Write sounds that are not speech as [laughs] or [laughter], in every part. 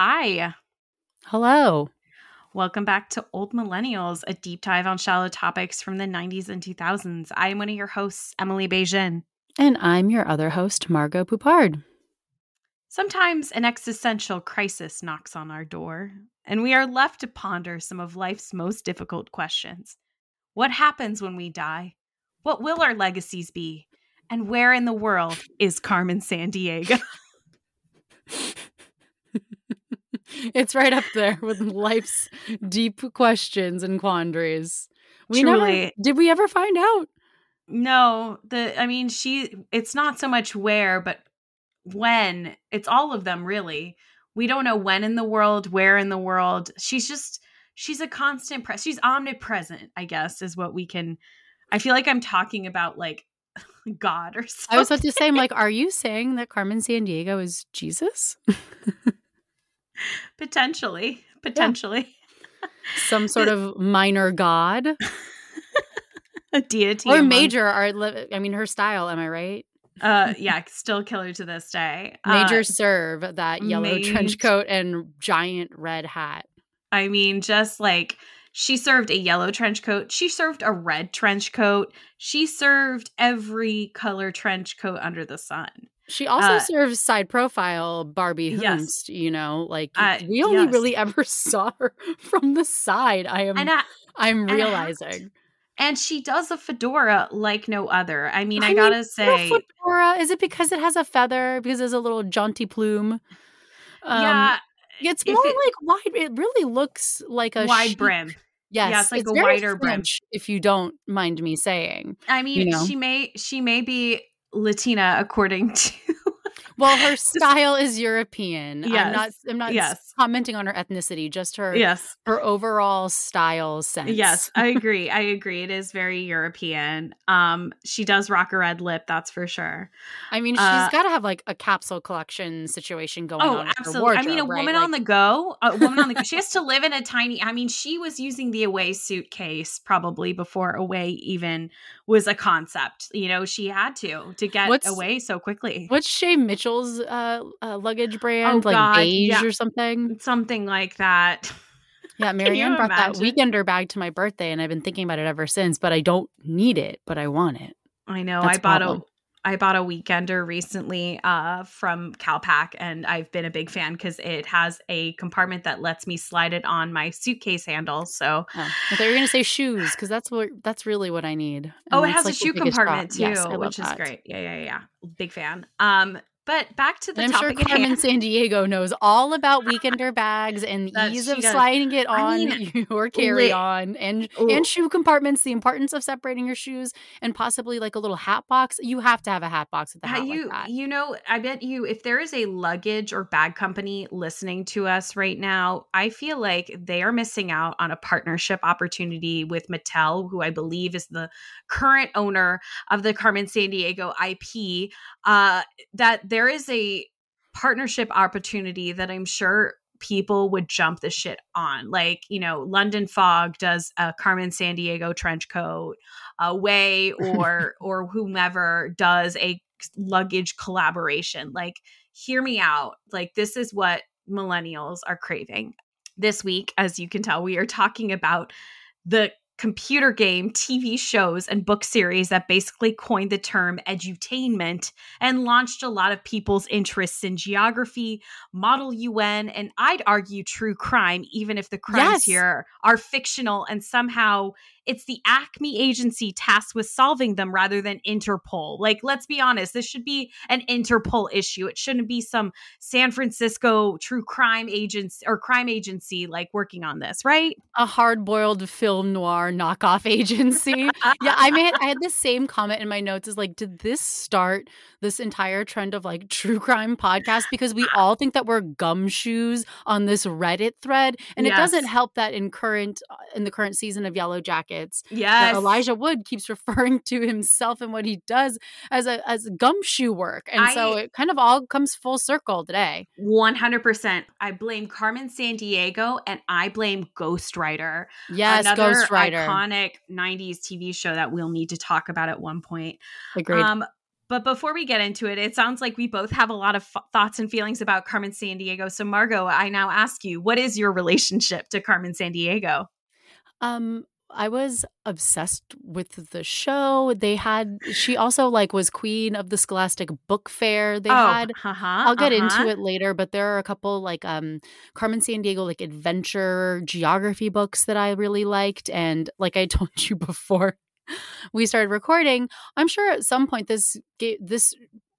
Hi. Hello. Welcome back to Old Millennials, a deep dive on shallow topics from the 90s and 2000s. I am one of your hosts, Emily Beijing. And I'm your other host, Margot Poupard. Sometimes an existential crisis knocks on our door, and we are left to ponder some of life's most difficult questions. What happens when we die? What will our legacies be? And where in the world is Carmen Sandiego? [laughs] [laughs] It's right up there with life's deep questions and quandaries. We Truly. never did we ever find out? No, the I mean she it's not so much where but when. It's all of them really. We don't know when in the world, where in the world. She's just she's a constant press. She's omnipresent, I guess is what we can I feel like I'm talking about like [laughs] God or something. I was about to say, I'm like, are you saying that Carmen Sandiego is Jesus? [laughs] [laughs] potentially, potentially. Some sort of minor god? [laughs] a deity Or among- major are I mean her style, am I right? uh [laughs] yeah, still killer to this day. Major Uh, serve, that yellow trench coat and giant red hat. I mean, just like she served a yellow trench coat, she served a red trench coat, she served every color trench coat under the sun. She also Uh, serves side profile Barbie Yes. You know, like Uh, we only yes. really [laughs] ever saw her from the side. I am And I, I'm and I have realizing. and she does a fedora like no other. I mean, I, mean, gotta say, fedora. Is it because it has a feather? Because there's a little jaunty plume? Um, yeah, it's more it- like wide. It really looks like a wide sheep- brim. Yes, it's like a very wider brim. If you don't mind me saying, I mean, know? she may she may be Latina according [laughs] to well, her [laughs] style is European. I'm not. I'm not yes. commenting on her ethnicity. Just her. yes Her overall style sense. Yes, I [laughs] agree. I agree. It is very European. Um, she does rock a red lip, that's for sure. I mean, she's Uh, got to have like a capsule collection situation going Oh, on. absolutely. I mean, a right? woman on the go, a woman on the go. She [laughs] has to live in a tiny. I mean, she was using the away suitcase probably before away even was a concept. You know, she had to to get What's- away so quickly. What's Shay Uh, uh, luggage brand? Oh, like God, beige yeah. or something? Something like that. [laughs] Yeah, Marianne brought imagine? that weekender bag to my birthday, and I've been thinking about it ever since. But I don't need it, but I want it. I know. That's I bought problem. a I bought a weekender recently uh, from Calpak, and I've been a big fan because it has a compartment that lets me slide it on my suitcase handle. So, Oh, I thought you were gonna say shoes because that's what that's really what I need. And oh, it has like, a shoe compartment drop. too, Yes, which is great. Yeah, yeah, yeah. Big fan. Um, But back to the and I'm sure Carmen hand. San Diego knows all about weekender bags and [laughs] the ease of does. sliding it I on mean, [laughs] your carry on and Ooh. and shoe compartments, the importance of separating your shoes, and possibly like a little hat box. You have to have a hat box at the Ha- hat you like that. you know i bet you if there is a luggage or bag company listening to us right now i feel like they are missing out on a partnership opportunity with mattel who i believe is the current owner of the carmen sandiego ip uh that there is a partnership opportunity that i'm sure people would jump the shit on. Like you know london fog does a carmen sandiego trench coat uh, way or [laughs] or whomever does a luggage collaboration. Like hear me out. Like this is what millennials are craving. This week as you can tell we are talking about the computer game tv shows and book series that basically coined the term edutainment and launched a lot of people's interests in geography model un and i'd argue true crime even if the crimes Yes. here are fictional and somehow it's the Acme agency tasked with solving them rather than Interpol. Like, let's be honest, this should be an Interpol issue. It shouldn't be some San Francisco true crime agency or crime agency like working on this, right? a hard-boiled film noir knockoff [laughs] agency. yeah, I made I had the same comment in my notes. Is like, did this start this entire trend of like true crime podcast? Because we all think that we're gumshoes on this Reddit thread, and it doesn't help that in current uh, in the current season of Yellow Jackets. Yes. Elijah Wood keeps [laughs] referring to himself and what he does as a as gumshoe work, and so it kind of all comes full circle today. 100%. I blame Carmen Sandiego and I blame Ghostwriter. Yes, another Ghostwriter. Iconic 90s TV show that we'll need to talk about at one point. Agreed. Um, but before we get into it, it sounds like we both have a lot of f- thoughts and feelings about Carmen Sandiego. So, Margot, I now ask you, what is your relationship to Carmen Sandiego? Um, I was obsessed with the show. They had she also like was queen of the Scholastic Book Fair. They had uh-huh, I'll get uh-huh. into it later, but there are a couple like um Carmen Sandiego like adventure geography books that I really liked and like I [laughs] told you before we started recording, I'm sure at some point this this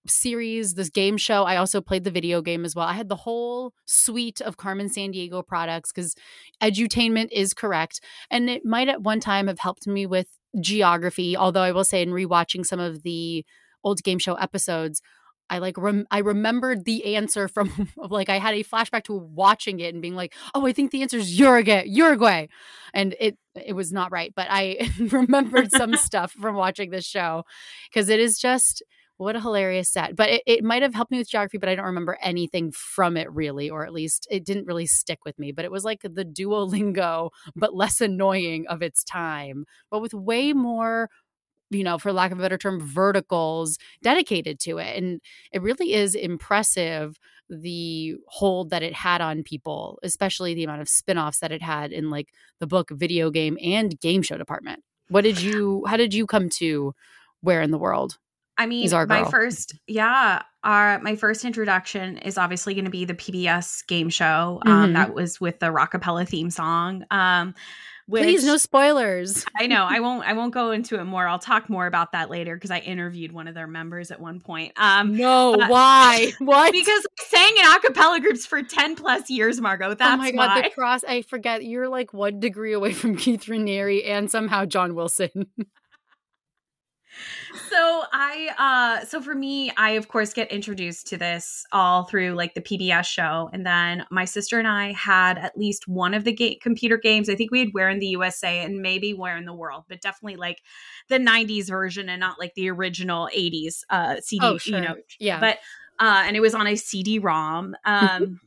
series, this game show, I also played the video game as well. I had the whole suite of Carmen Sandiego products cuz edutainment is correct and it might at one time have helped me with geography, although I will say in rewatching some of the old game show episodes I like rem- I remembered the answer from [laughs] like I had a flashback to watching it and being like, "Oh, I think the answer is Uruguay, Uruguay." And it it was not right, but I [laughs] remembered some [laughs] stuff from watching this show cuz it is just what a hilarious set. But it, it might have helped me with geography, but I don't remember anything from it really, or at least it didn't really stick with me. But it was like the Duolingo, but less annoying of its time, but with way more you know, for lack of a better term, verticals dedicated to it. And it really is impressive the hold that it had on people, especially the amount of spin-offs that it had in like the book, video game, and game show department. What did you how did you come to where in the world? I mean, my first, yeah, our my first introduction is obviously going to be the PBS game show. Um, Mhm. that was with the Rockapella theme song. Um, which, Please, no spoilers. [laughs] I know I won't. I won't go into it more. I'll talk more about that later because I interviewed one of their members at one point. Um, No, but- why? [laughs] What? because I sang in acapella groups for ten plus years, Margot. That's oh my god, why. the cross! I forget you're like one degree away from [laughs] Keith Raniere and somehow John Wilson. So i uh so for me i of course get introduced to this all through like the pbs show and then my sister and i had at least one of the ga- computer games i think we had where in the usa and maybe where in the world but definitely like the 90s version and not like the original 80s uh cd Oh, sure. you know Yeah. but uh and it was on a cd-rom um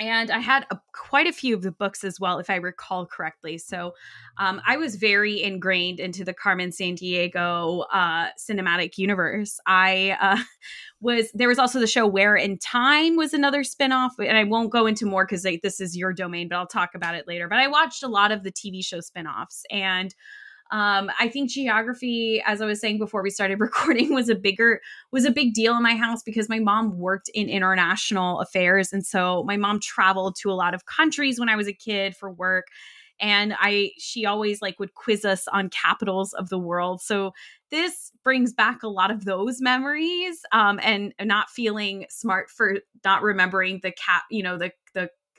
and I had a, quite a few of the books as well, if I recall correctly. So um, I was very ingrained into the Carmen Sandiego uh, cinematic universe. I uh, [laughs] was there was also the show Where in Time was another spinoff, and I won't go into more because like, this is your domain, but I'll talk about it later. But I watched a lot of the TV show spinoffs and. Um, I think geography, as I was saying before we started [laughs] recording, was a bigger was a big deal in my house because my mom worked in international affairs, and so my mom traveled to a lot of countries when I was a kid for work. and I she always like would quiz us on capitals of the world. So this brings back a lot of those memories um, and not feeling smart for not remembering the cap you know the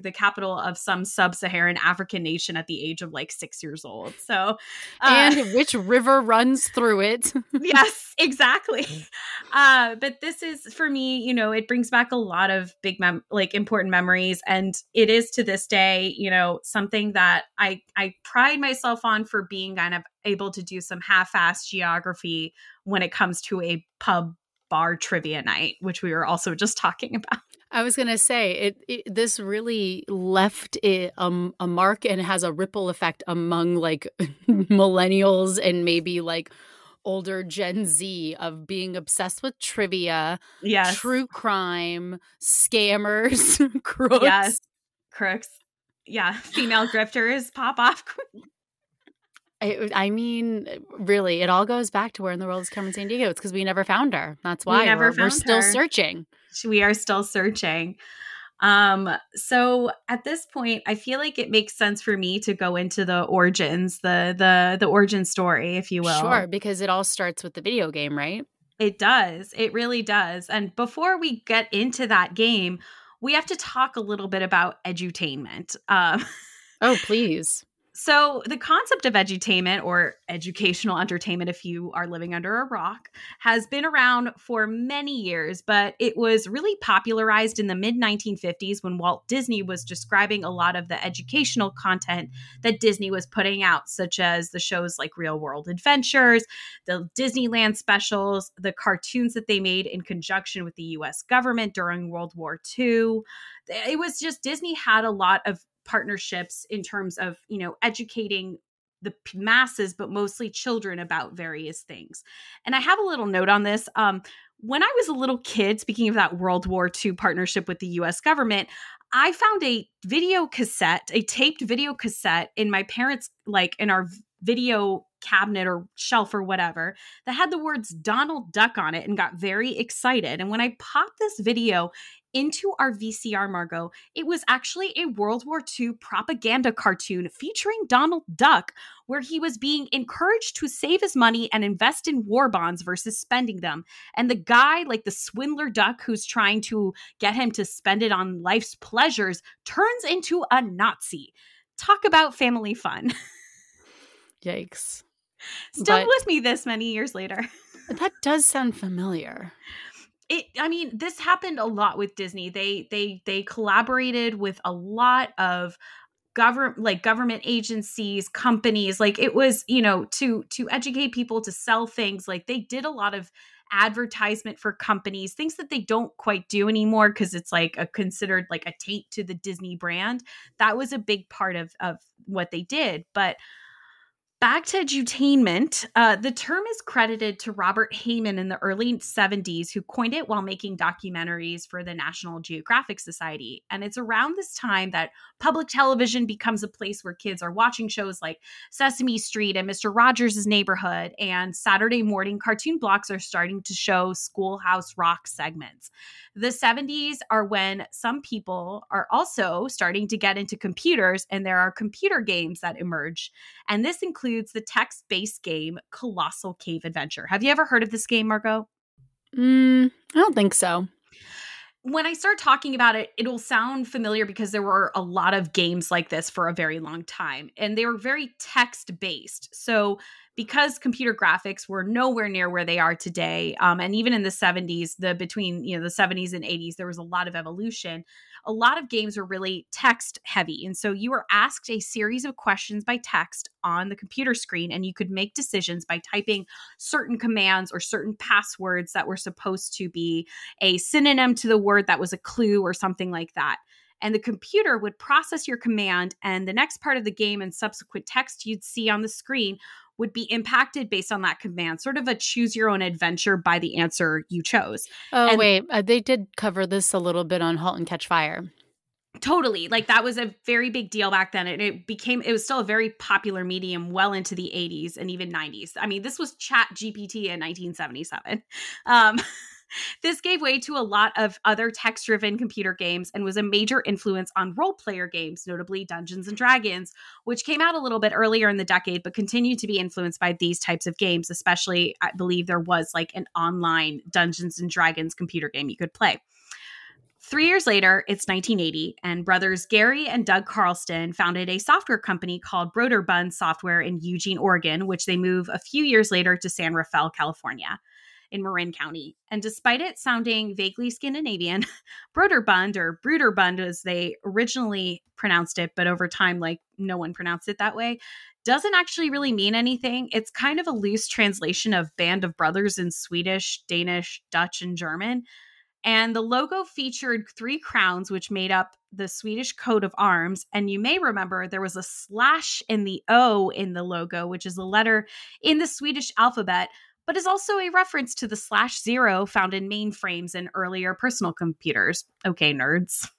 the capital of some sub-Saharan African nation at the age of like six years old. So, uh, and which river runs through it? [laughs] yes, exactly. [laughs] Uh, but this is for me, you know, it brings back a lot of big, mem- like important memories, and it is to this day, you know, something that I I pride myself on for being kind of able to do some half-assed geography when it comes to a pub bar trivia night, which we were also just talking [laughs] about. I was gonna say it, it this really left it, um, a mark and has a ripple effect among like [laughs] millennials and maybe like older Gen Z of being obsessed with trivia, yes. true crime, scammers, [laughs] crooks. Yes, crooks. Yeah, female grifters pop off. [laughs] I, I, mean, really, it all goes back to where in the world is Carmen Sandiego. It's because we never found her. That's why we never we're, we're still her. searching we are still searching. Um, so at this point, I feel like it makes sense for me to go into the origins, the the the origin story, if you will. Sure, because it all starts with the video game, right? It does. It really does. And before we get into that game, we have to talk a little bit about edutainment. Um, oh, please. So, the concept of edutainment or educational entertainment, if you are living under a rock, has been around for many years, but it was really popularized in the mid 1950s when Walt Disney was describing a lot of the educational content that Disney was putting out, such as the shows like Real World Adventures, the Disneyland specials, the cartoons that they made in conjunction with the US government during World War II. It was just Disney had a lot of partnerships in terms of you know educating the masses but mostly children about various things and i have a little note on this um, when i was a little kid speaking of that world war ii partnership with the us government i found a video cassette a taped video cassette in my parents like in our video cabinet or shelf or whatever that had the words Donald Duck on it and got very excited. And when I popped this video into our VCR, Margot, it was actually a World War II propaganda cartoon featuring Donald Duck, where he was being encouraged to save his money and invest in war bonds versus spending them. And the guy, like the swindler duck who's trying to get him to spend it on life's pleasures, turns into a Nazi. Talk about family fun. [laughs] Yikes. Still but with me this many years later. [laughs] that does sound familiar it i mean this happened a lot with disney. They they they collaborated with a lot of government like government agencies companies like it was you know to to educate people to sell things like they did a lot of advertisement for companies things that they don't quite do anymore because it's like a considered like a taint to the disney brand. That was a big part of of what they did but Back to edutainment, uh, the term is credited to Robert Heyman in the early 70s, who coined it while making documentaries for the National Geographic Society. And it's around this time that public television becomes a place where kids are watching shows like Sesame Street and Mr. Rogers' Neighborhood, and Saturday morning cartoon blocks are starting to show Schoolhouse Rock segments. The 70s are when some people are also starting to get into computers, and there are computer games that emerge. And this includes the text based game Colossal Cave Adventure. Have you ever heard of this game, Margot? Mm, I don't think so when I start talking about it, it'll sound familiar because there were a lot of games like this for a very long time, and they were very text based. So because computer graphics were nowhere near where they are today um, and even in the 70s the between you know the 70s and 80s there was a lot of evolution a lot of games were really text heavy and so you were asked a series of questions by text on the computer screen and you could make decisions by typing certain commands or certain passwords that were supposed to be a synonym to the word that was a clue or something like that. And the computer would process your command and the next part of the game and subsequent text you'd see on the screen would be impacted based on that command, sort of a choose your own adventure by the answer you chose. Oh, and wait, uh, they did cover this a little bit on Halt and Catch Fire. Totally. Like that was a very big deal back then. And it became, it was still a very popular medium well into the 80s and even 90s. I mean, this was Chat GPT in 1977. Um, [laughs] this gave way to a lot of other text driven computer games and was a major influence on role player games, notably Dungeons and Dragons, which came out a little bit earlier in the decade, but continued to be influenced by these types of games. Especially, I believe there was like an online Dungeons and Dragons computer game you could play. Three years later, it's 1980, and brothers Gary and Doug Carlston founded a software company called Broderbund Software in Eugene, Oregon, which they move a few years later to San Rafael, California in Marin County. And despite it sounding vaguely Scandinavian, [laughs] Broderbund or Bruderbund as they originally pronounced it, but over time, like no one pronounced it that way, doesn't actually really mean anything. It's kind of a loose translation of Band of Brothers in Swedish, Danish, Dutch, and German. And the logo featured three crowns, which made up the Swedish coat of arms. And you may remember there was a slash in the O in the logo, which is a letter in the Swedish alphabet, but is also a reference to the slash zero found in mainframes and earlier personal computers. Okay, nerds.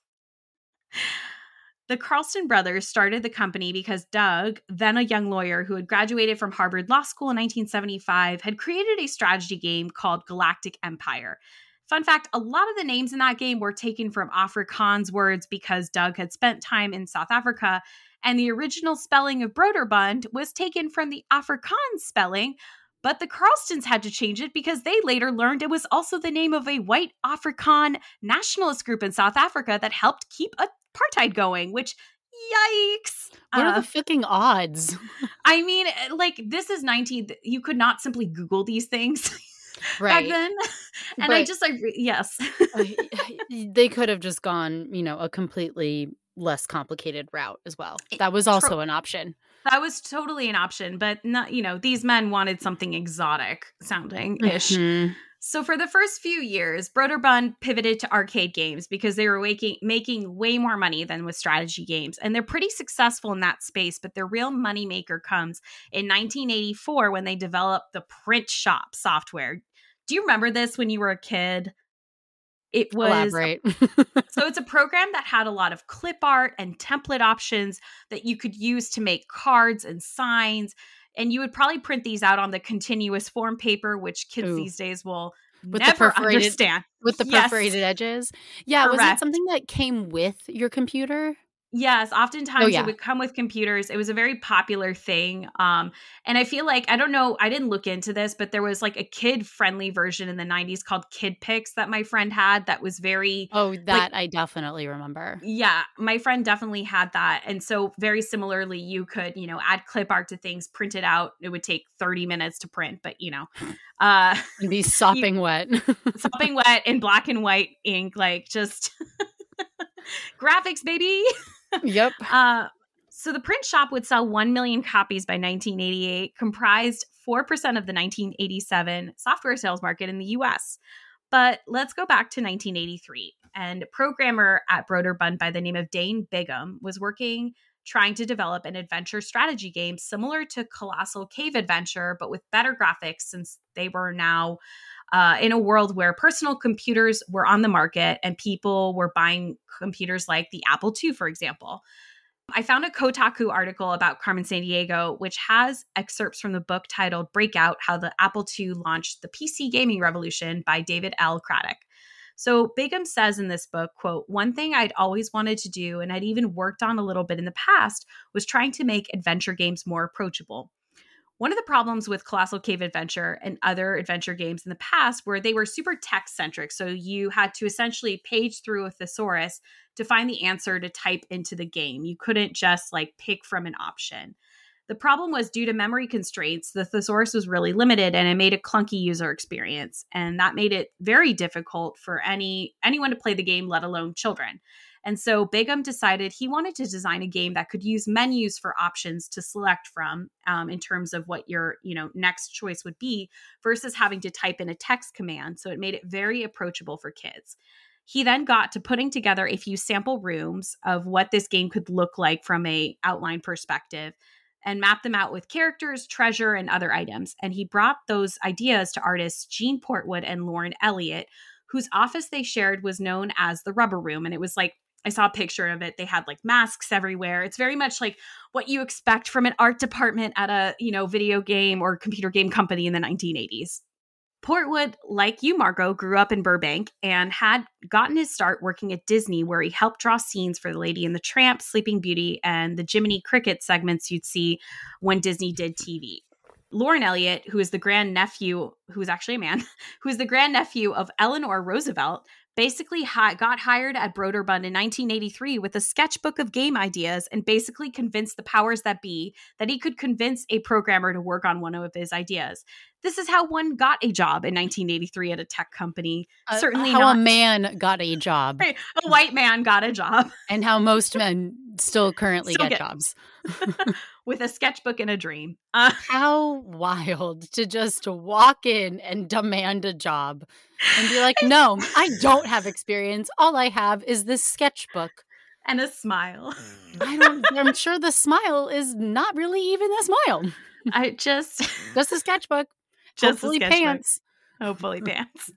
The Carlston brothers started the company because Doug, then a young lawyer who had graduated from Harvard Law School in 1975, had created a strategy game called Galactic Empire. Fun fact a lot of the names in that game were taken from Afrikaans words because Doug had spent time in South Africa, and the original spelling of Broderbund was taken from the Afrikaans spelling but the Carlstons had to change it because they later learned it was also the name of a white Afrikaan nationalist group in South Africa that helped keep apartheid going, which yikes. What uh, are the fucking odds? [laughs] I mean, eh, like this is 19 you could not simply google these things. [laughs] Right. Back then. And but I just like yes. they could have just gone, you know, a completely less complicated route as well. That was also an option. That was totally an option, but not, you know, these men wanted something exotic sounding ish. Mm-hmm. So for the first few years, Broderbund pivoted to arcade games because they were making making way more money than with strategy games. And they're pretty successful in that space, but their real moneymaker comes in 1984 when they developed the print shop software. Do you remember this when you were a kid? It was Elaborate. [laughs] so it's a program that had a lot of clip art and template options that you could use to make cards and signs. And you would probably print these out on the continuous form paper, which kids Ooh. these days will with never the perforated, understand. With the perforated yes. edges. Yeah, Correct. was it something that came with your computer? Yes, oftentimes oh, yeah. it would come with computers. It was a very popular thing. Um, and I feel like I don't know, I didn't look into this, but there was like a kid-friendly version in the 90s called Kid Pix that my friend had that was very Oh, that like, I definitely remember. Yeah, my friend definitely had that. And so very similarly, you could, you know, add clip art to things, print it out. It would take 30 minutes to print, but you know, [laughs] uh and be [laughs] sopping you, wet. [laughs] sopping wet in black and white ink, like just graphics, baby yep. [laughs] Uh, so the print shop would sell 1 million copies by 1988, comprised 4% of the 1987 software sales market in the US. But let's go back to 1983. And a programmer at Broderbund by the name of Dane Bigham was working trying to develop an adventure strategy game similar to Colossal Cave Adventure, but with better graphics since they were now uh, in a world where personal computers were on the market and people were buying computers like the Apple II, for example. I found a Kotaku article about Carmen Sandiego, which has excerpts from the book titled Breakout How the Apple II Launched the PC Gaming Revolution by David L. Craddock. So Bigham says in this book, quote, one thing I'd always wanted to do and I'd even worked on a little bit in the past was trying to make adventure games more approachable. One of the problems with Colossal Cave Adventure and other adventure games in the past were they were super text centric. So you had to essentially page through a thesaurus to find the answer to type into the game. You couldn't just like pick from an option. The problem was due to memory constraints, the thesaurus was really limited and it made a clunky user experience. And that made it very difficult for any anyone to play the game, let alone children. And so Bigham decided he wanted to design a game that could use menus for options to select from um, in terms of what your you know next choice would be versus having to type in a text command. So it made it very approachable for kids. He then got to putting together a few sample rooms of what this game could look like from a outline perspective and mapped them out with characters, treasure, and other items. And he brought those ideas to artists Gene Portwood and Lauren Elliott, whose office they shared was known as the Rubber Room. And it was like I saw a picture of it. They had like masks everywhere. It's very much like what you expect from an art department at a, you know, video game or computer game company in the 1980s. Portwood, like you, Margot, grew up in Burbank and had gotten his start working at Disney, where he helped draw scenes for The Lady and the Tramp, Sleeping Beauty, and the Jiminy Cricket segments you'd see when Disney did TV. Lauren Elliott, who is the grandnephew, who is actually a man, [laughs] who is the grandnephew of Eleanor Roosevelt, basically hi- got hired at Broderbund in 1983 with a sketchbook of game ideas and basically convinced the powers that be that he could convince a programmer to work on one of his ideas. This is how one got a job in 1983 at a tech company. Uh, Certainly how not a man got a job a white man got a job [laughs] and how most men still currently Still get, get- jobs. [laughs] with a sketchbook and a dream. Uh, How wild to just walk in and demand a job and be like, no, I don't have experience. All I have is this sketchbook. and a smile. I don't, I'm sure the smile is not really even a smile, [laughs] I just just a sketchbook. Just Hopefully pants. Hopefully [laughs] pants.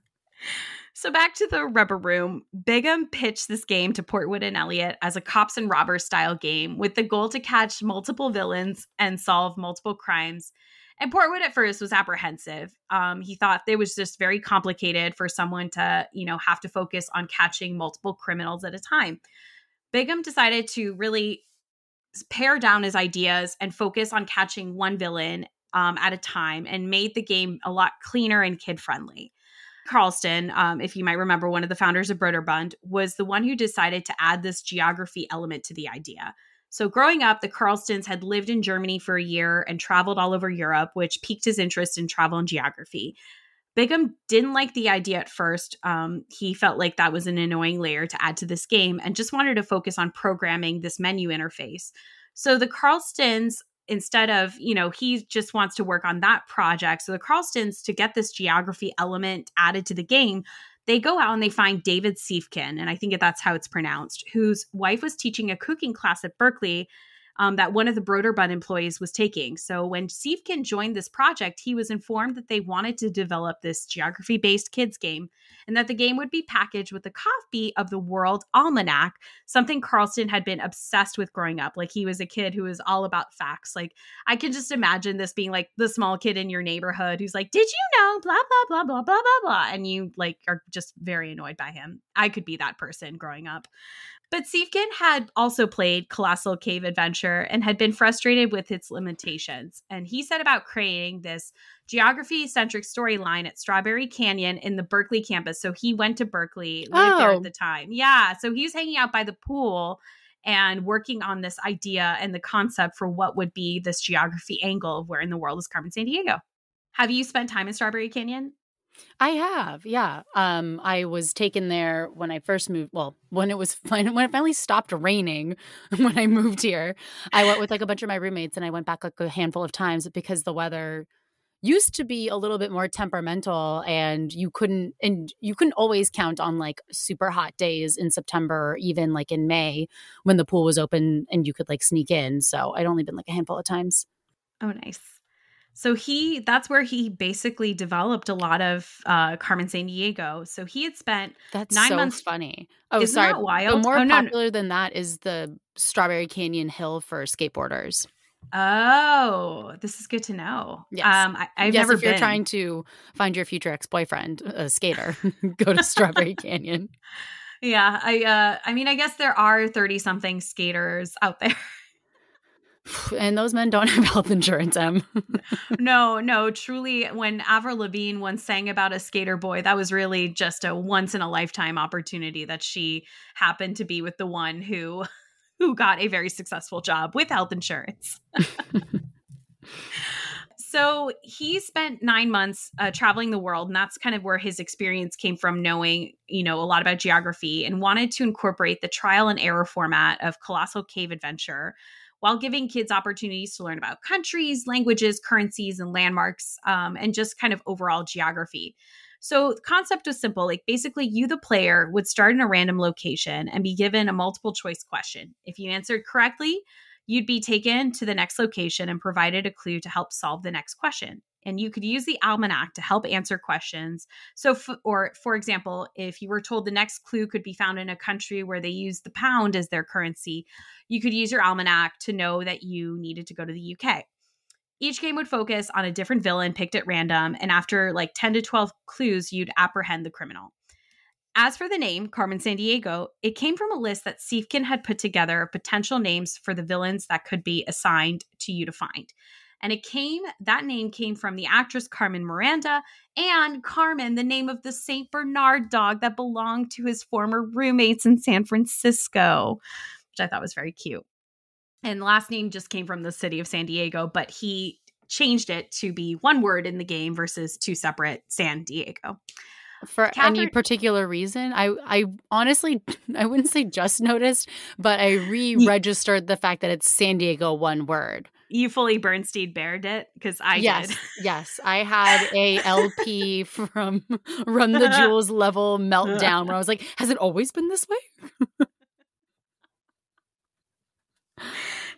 So back to the rubber room, Bigham pitched this game to Portwood and Elliot as a cops and robbers style game with the goal to catch multiple villains and solve multiple crimes. And Portwood at first was apprehensive. Um, he thought it was just very complicated for someone to, you know, have to focus on catching multiple criminals at a time. Bigham decided to really pare down his ideas and focus on catching one villain um, at a time and made the game a lot cleaner and kid friendly. Carlston, um, if you might remember, one of the founders of Broderbund, was the one who decided to add this geography element to the idea. So, growing up, the Carlstons had lived in Germany for a year and traveled all over Europe, which piqued his interest in travel and geography. Bigham didn't like the idea at first. Um, he felt like that was an annoying layer to add to this game and just wanted to focus on programming this menu interface. So, the Carlstons instead of you know he just wants to work on that project. So the carlstons to get this geography element added to the game they go out and they find david siefkin and i think that's how it's pronounced whose wife was teaching a cooking class at berkeley um, that one of the broderbund employees was taking so when siefkin joined this project he was informed that they wanted to develop this geography based kids game and that the game would be packaged with a copy of the world almanac something Carlston had been obsessed with growing up. Like he was a kid who was all about facts. Like I can just imagine this being like the small kid in your neighborhood who's like, "Did you know blah blah blah blah blah blah blah," and you like are just very annoyed by him. I could be that person growing up. But Siefkin had also played Colossal Cave Adventure and had been frustrated with its limitations. And he set about creating this geography centric storyline at Strawberry Canyon in the Berkeley campus. So he went to Berkeley, lived there Oh. at the time. Yeah. So he was hanging out by the pool and working on this idea and the concept for what would be this geography angle of where in the world is Carmen Sandiego. Have you spent time in Strawberry Canyon? I have, yeah. Um, I was taken there when I first moved. Well, when it was [laughs] when it finally stopped raining [laughs] when I moved here. I went with like a bunch of my roommates, and I went back like a handful of times because the weather used to be a little bit more temperamental, and you couldn't and you couldn't always count on like super hot days in September, or even like in May when the pool was open and you could like sneak in. So I'd only been like a handful of times. Oh, nice. So he that's where he basically developed a lot of uh Carmen Sandiego. So he had spent That's Nine so months- funny. Oh, Isn't sorry. that wild? But more Oh, no, no. popular than that is the Strawberry Canyon Hill for skateboarders. Oh, this is good to know. Yes. Um I, I've yes, never if you're trying to find your future ex-boyfriend, [laughs] a skater, [laughs] go to Strawberry Canyon. [laughs] Yeah, I uh I mean I guess there are 30 something skaters out there. And those men don't [laughs] have health insurance, Em. no, no, truly when Avril Lavigne once sang about a skater boy, that was really just a once in a lifetime opportunity that she happened to be with the one who who got a very successful job with health insurance. [laughs] so he spent nine months uh, traveling the world, and that's kind of where his experience came from, knowing you know a lot about geography, and wanted to incorporate the trial and error format of Colossal Cave Adventure while giving kids opportunities to learn about countries, languages, currencies, and landmarks, um, and just kind of overall geography. So the concept was simple. Like basically, you, the player, would start in a random location and be given a multiple choice question. If you answered correctly, you'd be taken to the next location and provided a clue to help solve the next question. And you could use the almanac to help answer questions. So, f- or for example, if you were told the next clue could be found in a country where they use the pound as their currency, you could use your almanac to know that you needed to go to the UK. Each game would focus on a different villain picked at random, and after like 10 to 12 clues, you'd apprehend the criminal. As for the name, Carmen Sandiego, it came from a list that Siefkin had put together of potential names for the villains that could be assigned to you to find. And it came, that name came from the actress Carmen Miranda and Carmen, the name of the St. Bernard dog that belonged to his former roommates in San Francisco, which I thought was very cute. And last name just came from the city of San Diego, but he changed it to be one word in the game versus two separate San Diego. For Catherine- any particular reason, I I honestly [laughs] I wouldn't say just noticed, but I re-registered the fact that it's San Diego one word. You fully Bernstein bared it because I yes, did. [laughs] yes, I had a El-P [laughs] from Run the Jewels level meltdown where I was like, "Has it always been this way?"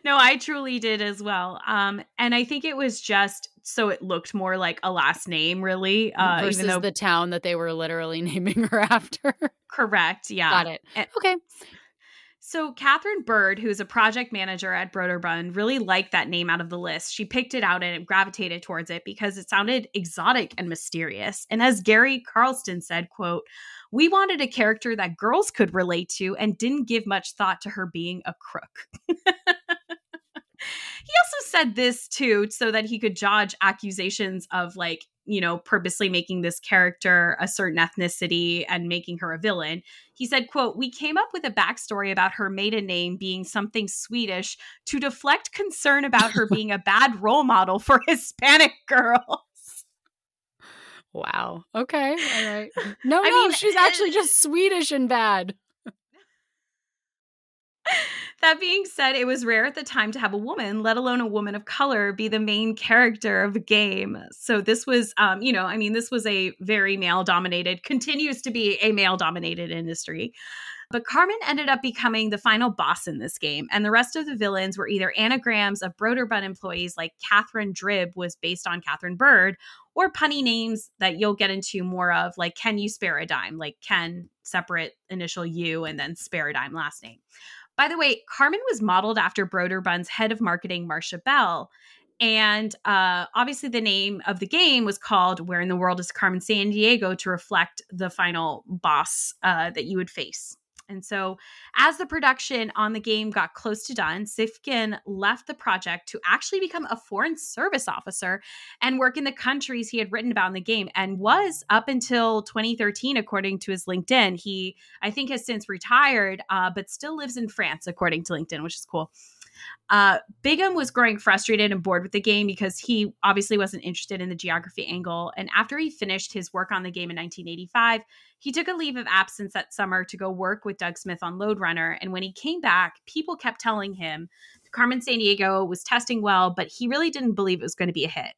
No, I truly did as well. Um, and I think it was just so it looked more like a last name, really, uh, versus though the town that they were literally [laughs] naming her after. Correct. Yeah. Got it. And, okay. So Catherine Bird, who's a project manager at Broderbund, really liked that name out of the list. She picked it out and gravitated towards it because it sounded exotic and mysterious. And as Gary Carlston said, quote, we wanted a character that girls could relate to and didn't give much thought to her being a crook. [laughs] he also said this too so that he could dodge accusations of like you know purposely making this character a certain ethnicity and making her a villain. He said quote we came up with a backstory about her maiden name being something swedish to deflect concern about her being a [laughs] bad role model for hispanic girls. Wow. Okay. All right. No I no mean, she's actually just swedish and bad [laughs] that being said, it was rare at the time to have a woman, let alone a woman of color, be the main character of a game. So this was, um, you know, I mean, this was a very male dominated, continues to be a male dominated industry. But Carmen ended up becoming the final boss in this game, and the rest of the villains were either anagrams of Broderbund employees like Catherine Drib was based on Catherine Bird, or punny names that you'll get into more of, like Can You Spare a Dime, like Ken, separate initial U, and then Spare a Dime last name. By the way, Carmen was modeled after Broderbund's head of marketing, Marcia Bell. And uh, obviously, the name of the game was called Where in the World is Carmen Sandiego to reflect the final boss uh, that you would face. And so, as the production on the game got close to done, Siefkin left the project to actually become a foreign service officer and work in the countries he had written about in the game and was up until 2013, according to his LinkedIn. He, I think, has since retired, uh, but still lives in France, according to LinkedIn, which is cool. Uh, Bigham was growing frustrated and bored with the game because he obviously wasn't interested in the geography angle. And after he finished his work on the game in 1985, he took a leave of absence that summer to go work with Doug Smith on Lode Runner. And when he came back, people kept telling him Carmen Sandiego was testing well, but he really didn't believe it was going to be a hit.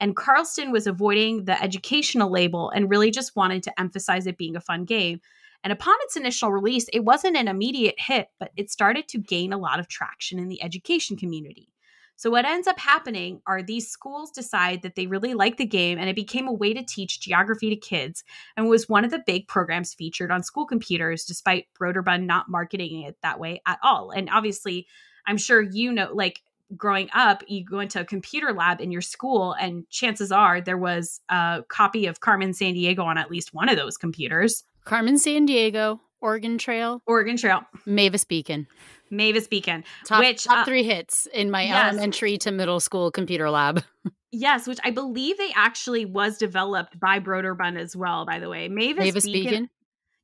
And Carlston was avoiding the educational label and really just wanted to emphasize it being a fun game. And upon its initial release, it wasn't an immediate hit, but it started to gain a lot of traction in the education community. So, what ends up happening are these schools decide that they really like the game, and it became a way to teach geography to kids and was one of the big programs featured on school computers, despite Broderbund not marketing it that way at all. And obviously, I'm sure you know, like growing up, you go into a computer lab in your school, and chances are there was a copy of Carmen Sandiego on at least one of those computers. Carmen Sandiego, Oregon Trail, Oregon Trail, Mavis Beacon. Mavis Beacon, top, which top uh, three hits in my yes. elementary to middle school computer lab. [laughs] yes, which I believe they actually was developed by Broderbund as well. By the way, Mavis, Mavis Beacon. Beacon?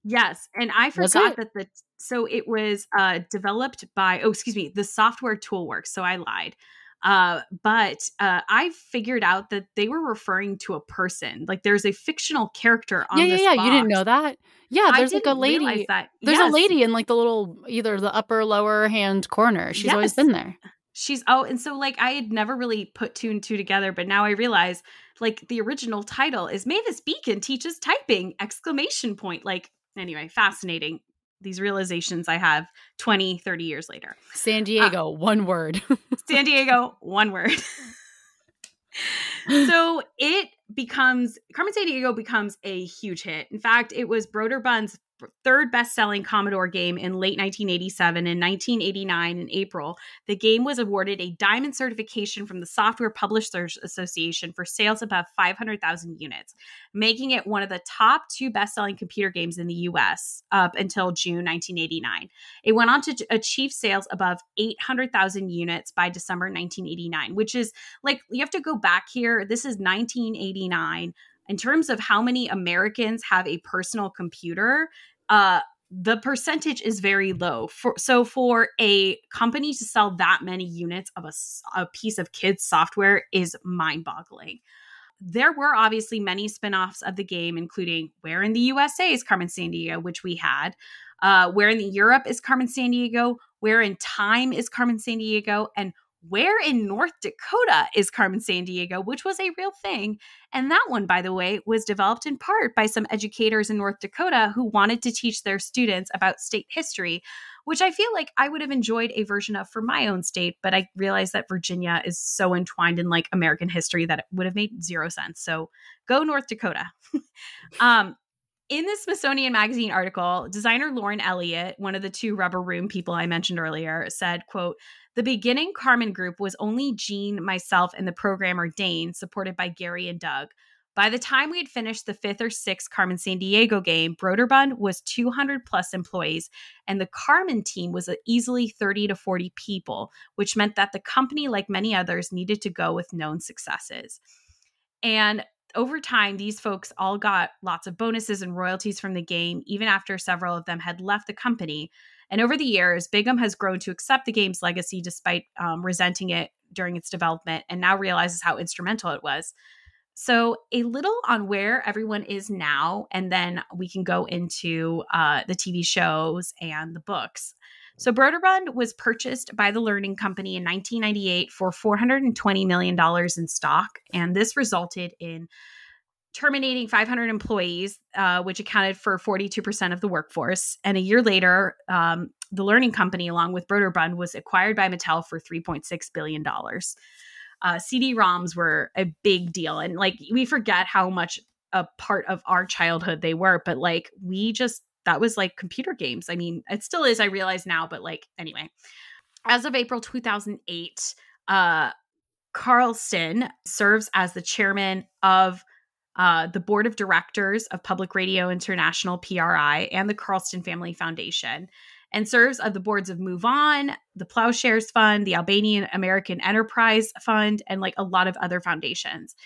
Yes, and I forgot that the so it was uh developed by oh excuse me the software Toolworks. So I lied. Uh, but uh, I figured out that they were referring to a person. Like there's a fictional character on yeah, yeah, yeah. Box. You didn't know that? Yeah, there's like a lady. There's yes. a lady in like the little either the upper lower hand corner. She's yes. always been there. She's oh, and so like I had never really put two and two together, but now I realize like the original title is Mavis Beacon teaches typing exclamation point. Like anyway, fascinating these realizations I have 20, 30 years later. San uh, Diego, uh, one word. [laughs] San Diego, one word. [laughs] so it becomes Carmen Sandiego becomes a huge hit. In fact, it was Broderbund's third best-selling Commodore game in late 1987 and 1989 in April, the game was awarded a diamond certification from the Software Publishers Association for sales above 500,000 units, making it one of the top two best-selling computer games in the US up until June 1989. It went on to achieve sales above 800,000 units by December 1989, which is like you have to go back here. This is 1989 in terms of how many Americans have a personal computer, uh, the percentage is very low. For, so for a company to sell that many units of a, a piece of kids software is mind-boggling. There were obviously many spin-offs of the game, including Where in the USA is Carmen Sandiego, which we had. Uh, Where in the Europe is Carmen Sandiego? Where in Time is Carmen Sandiego? And where in North Dakota is Carmen Sandiego, which was a real thing. And that one, by the way, was developed in part by some educators in North Dakota who wanted to teach their students about state history, which I feel like I would have enjoyed a version of for my own state. But I realized that Virginia is so entwined in like American history that it would have made zero sense. So go North Dakota. [laughs] um, in the Smithsonian Magazine article, designer Lauren Elliott, one of the two rubber room people I mentioned earlier, said, quote, the beginning Carmen group was only Gene, myself, and the programmer Dane, supported by Gary and Doug. By the time we had finished the fifth or sixth Carmen Sandiego game, Broderbund was 200 plus employees, and the Carmen team was easily 30 to 40 people, which meant that the company, like many others, needed to go with known successes. And over time, these folks all got lots of bonuses and royalties from the game, even after several of them had left the company. And over the years, Bigham has grown to accept the game's legacy despite um, resenting it during its development and now realizes how instrumental it was. So, a little on where everyone is now, and then we can go into uh, the TV shows and the books. So, Broderbund was purchased by the Learning Company in 1998 for $420 million in stock. And this resulted in terminating 500 employees, uh, which accounted for 42% of the workforce. And a year later, um, the Learning Company, along with Broderbund, was acquired by Mattel for $3.6 billion. Uh, CD-ROMs were a big deal, and like we forget how much a part of our childhood they were. But like we just that was like computer games. I mean, it still is. I realize now, but like anyway, as of April 2008, uh, Carlston serves as the chairman of uh, the board of directors of Public Radio International PRI and the Carlston Family Foundation, and serves on the boards of Move On, the Plowshares Fund, the Albanian American Enterprise Fund, and like a lot of other foundations.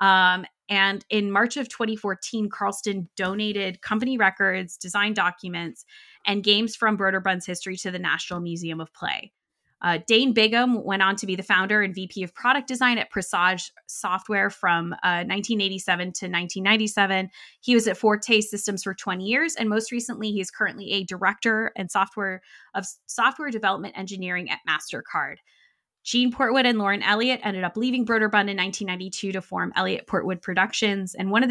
Um, and in March of 2014, Carlston donated company records, design documents, and games from Broderbund's history to the National Museum of Play. Uh, Dane Bigham went on to be the founder and VP of product design at Presage Software from uh, 1987 to 1997. He was at Forte Systems for 20 years, and most recently, he is currently a director and software of software development engineering at Mastercard. Gene Portwood and Lauren Elliott ended up leaving Broderbund in 1992 to form Elliott Portwood Productions, and one of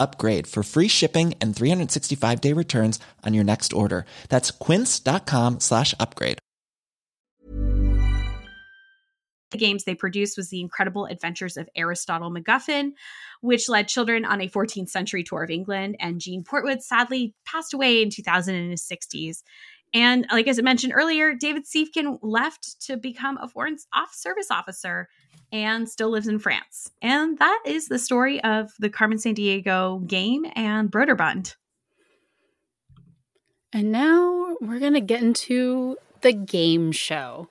upgrade for free shipping and 365 day returns on your next order. That's quince.com slash upgrade. The games they produced was The Incredible Adventures of Aristotle MacGuffin, which led children on a 14th century tour of England. And Gene Portwood sadly passed away in 2000 in his 60s. And like as I mentioned earlier, David Siefkin left to become a foreign off service officer and still lives in France. And that is the story of the Carmen Sandiego game and Broderbund. And now we're going to get into the game show.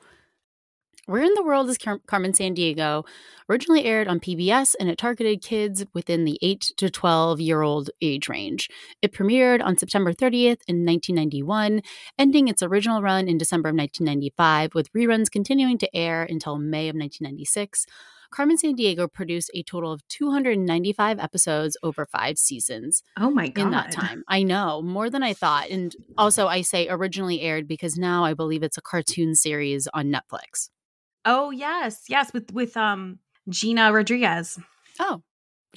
Where in the World is Car- Carmen Sandiego originally aired on PBS and it targeted kids within the 8 to 12 year old age range. It premiered on September 30th in 1991, ending its original run in December of 1995, with reruns continuing to air until May of 1996. Carmen Sandiego produced a total of 295 episodes over five seasons. Oh my god. In that time. I know, more than I thought. And also I say originally aired because now I believe it's a cartoon series on Netflix. Oh yes, yes, with with um Gina Rodriguez. Oh,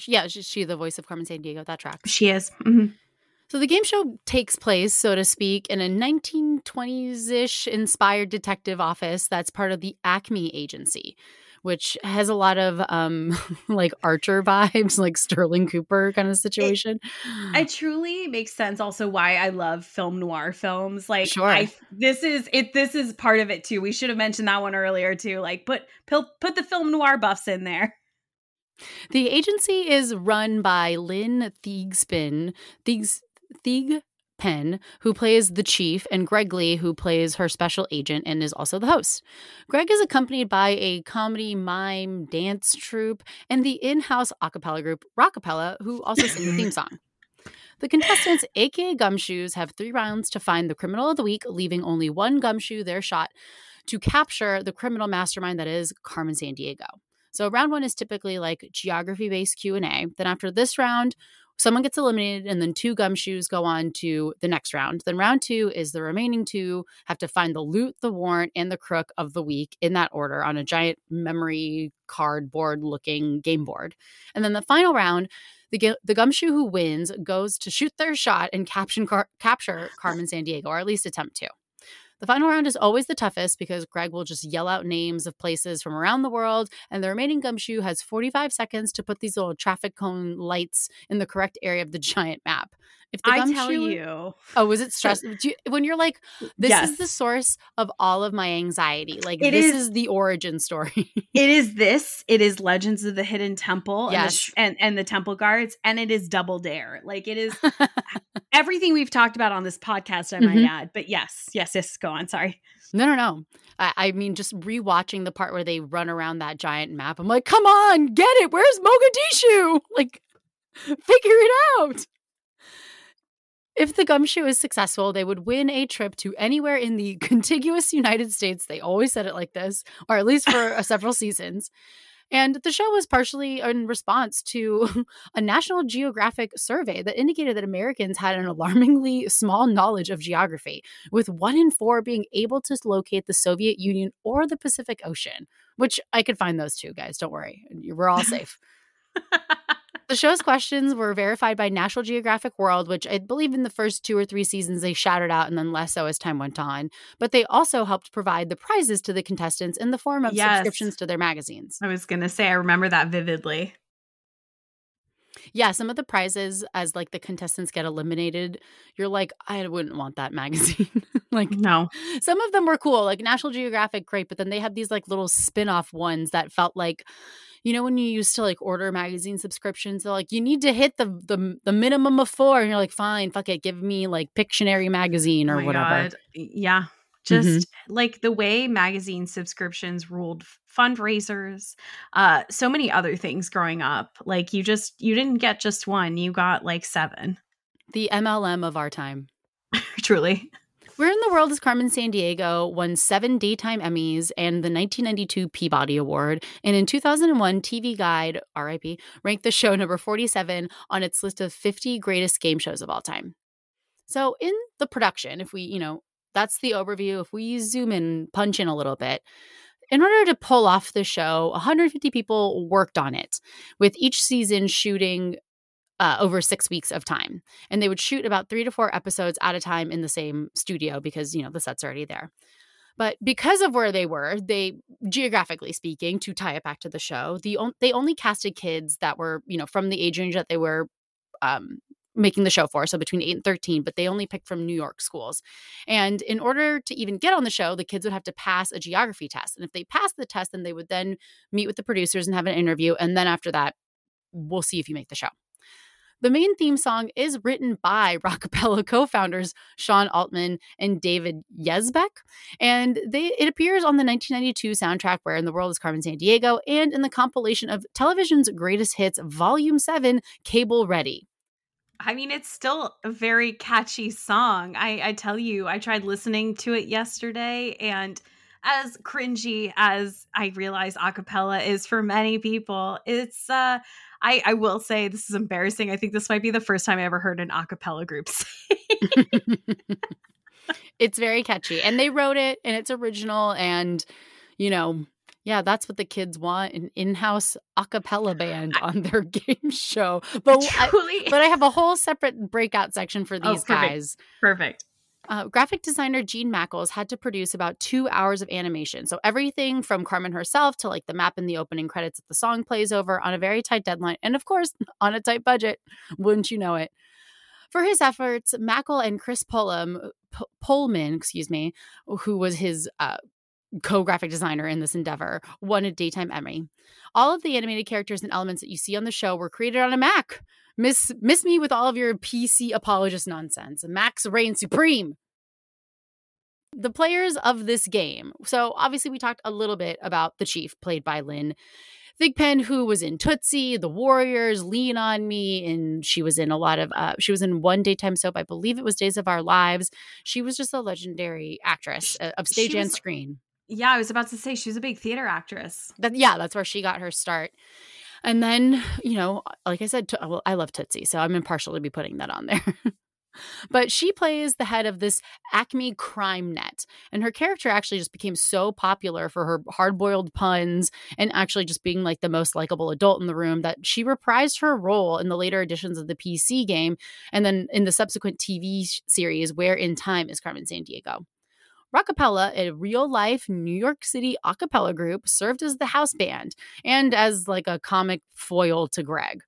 yeah, she's she the voice of Carmen Sandiego? That track. She is. Mm-hmm. So the game show takes place, so to speak, in a 1920s ish inspired detective office that's part of the Acme Agency which has a lot of um [laughs] like Archer vibes, [laughs] like Sterling Cooper kind of situation. It, it truly makes sense also why I love film noir films. Like sure. I this is it this is part of it too. We should have mentioned that one earlier too. Like put put the film noir buffs in there. The agency is run by Lynn Thigspin, Thiegs, Thieg Penn, who plays the chief, and Greg Lee, who plays her special agent and is also the host. Greg is accompanied by a comedy mime dance troupe and the in house a cappella group Rockapella, who also sing the theme [laughs] song. The contestants, aka Gumshoes, have three rounds to find the criminal of the week, leaving only one gumshoe their shot to capture the criminal mastermind that is Carmen Sandiego. So round one is typically like geography based Q&A. Then after this round, someone gets eliminated and then two gumshoes go on to the next round. Then round two is the remaining two have to find the loot the warrant and the crook of the week in that order on a giant memory cardboard looking game board. And then the final round the, the gumshoe who wins goes to shoot their shot and caption car- capture carmen sandiego or at least attempt to the final round is always the toughest because Greg will just yell out names of places from around the world, and the remaining gumshoe has 45 seconds to put these little traffic cone lights in the correct area of the [laughs] giant map. If the I tell you, oh, was it [laughs] stressful? You, when you're like, this yes. is the source of all of my anxiety. Like it this is, is the origin story. it is this. It is Legends of the Hidden Temple. Yes, and, the, and and the Temple Guards, and it is Double Dare. Like it is [laughs] everything we've talked about on this podcast. I might mm-hmm. add, but yes, yes, yes. Go on. Sorry. No, no, no. I, I, mean, just rewatching the part where they run around that giant map. I'm like, come on, get it. Where's Mogadishu? Like, figure it out. If the gumshoe is successful, they would win a trip to anywhere in the [laughs] contiguous United States. They always said it like this, or at least for uh, [laughs] several seasons. And the show was partially in response to [laughs] a National Geographic survey that indicated that Americans had an alarmingly small knowledge of geography, with one in four being able to locate the Soviet Union or the Pacific Ocean, which I could find those two, guys. Don't worry. We're all safe. The show's questions were verified by National Geographic World, which I believe in the first two or three seasons they shouted out and then less so as time went on. But they also helped provide the prizes to the contestants in the form of yes. subscriptions to their magazines. I was going to say, I remember that vividly. Yeah, some of the prizes as like the contestants get eliminated, you're like, I wouldn't want that [laughs] magazine. like no. Some of them were cool, like National Geographic, great, but then they had these like little spin-off ones that felt like you know when you used to like order magazine subscriptions they're like you need to hit the the, the minimum of four and you're like fine fuck it give me like pictionary magazine or oh whatever God. yeah just mm-hmm. like the way magazine subscriptions ruled fundraisers uh so many other things growing up like you just you didn't get just one you got like seven the mlm of our time [laughs] truly where in the World is Carmen Sandiego won seven daytime Emmys and the 1992 Peabody Award. And in 2001, TV Guide, RIP, ranked the show number 47 on its list of 50 greatest game shows of all time. So, in the production, if we, you know, that's the overview. If we zoom in, punch in a little bit, in order to pull off the show, 150 people worked on it, with each season shooting uh, over six weeks of time. And they would shoot about three to four episodes at a time in the same studio because, you know, the set's already there. But because of where they were, they geographically speaking, to tie it back to the show, the they only casted kids that were, you know, from the age range that they were um, making the show for, so between 8 and 13, but they only picked from New York schools. And in order to even get on the show, the kids would have to pass a geography test. And if they passed the test, then they would then meet with the producers and have an interview. And then after that, we'll see if you make the show. The main theme song is written by [laughs] Rockapella co-founders Sean Altman and David Yazbek, and they it appears on the 1992 soundtrack "Where in the World Is Carmen Sandiego" and in the compilation of television's greatest hits, Volume Seven, "Cable Ready." I mean, it's still a very catchy song. I, I tell you, I tried listening to it yesterday, and as cringy as I realize acapella is for many people, it's uh I, I will say this is embarrassing. I think this might be the first time I ever heard an acapella group [laughs] sing. [laughs] it's very catchy. And they wrote it and it's original and you know, yeah, that's what the kids want an in-house a cappella band on their [laughs] game show. [laughs] But Truly. I, but I have a whole separate breakout section for Oh, these perfect. guys. Perfect. Uh, graphic designer Gene Mackles had to produce about two hours of animation. So everything from Carmen herself to like the map in the opening credits that the song plays over on a very tight deadline. And of course, [laughs] on a tight budget. Wouldn't you know it? For his efforts, Mackle and Chris Pullum, P- Pullman, excuse me, who was his uh, co-graphic designer in this endeavor, won a daytime Emmy. All of the animated characters and elements that you see on the show were created on a Mac. Miss miss me with all of your PC apologist nonsense. Macs reign supreme. The players of this game. So obviously we talked a little bit about the chief, played by Lynn Thigpen, who was in Tootsie, The Warriors, Lean on Me, and she was in a lot of. Uh, she was in one daytime soap, I believe it was Days of Our Lives. She was just a legendary actress uh, of stage and screen. Yeah, I was about to say she was a big theater actress. That yeah, that's where she got her start. And then, you know, like I said, well, I love Tootsie, so I'm impartial to be putting that on there. [laughs] but she plays the head of this Acme crime net, and her character actually just became so popular for her hard-boiled puns and actually just being like the most likable adult in the room that she reprised her role in the later editions of the PC game, and then in the subsequent TV series "Where in Time is Carmen Sandiego." Rockapella, a real life New York City a cappella group, served as the house band and as like a comic foil to Greg.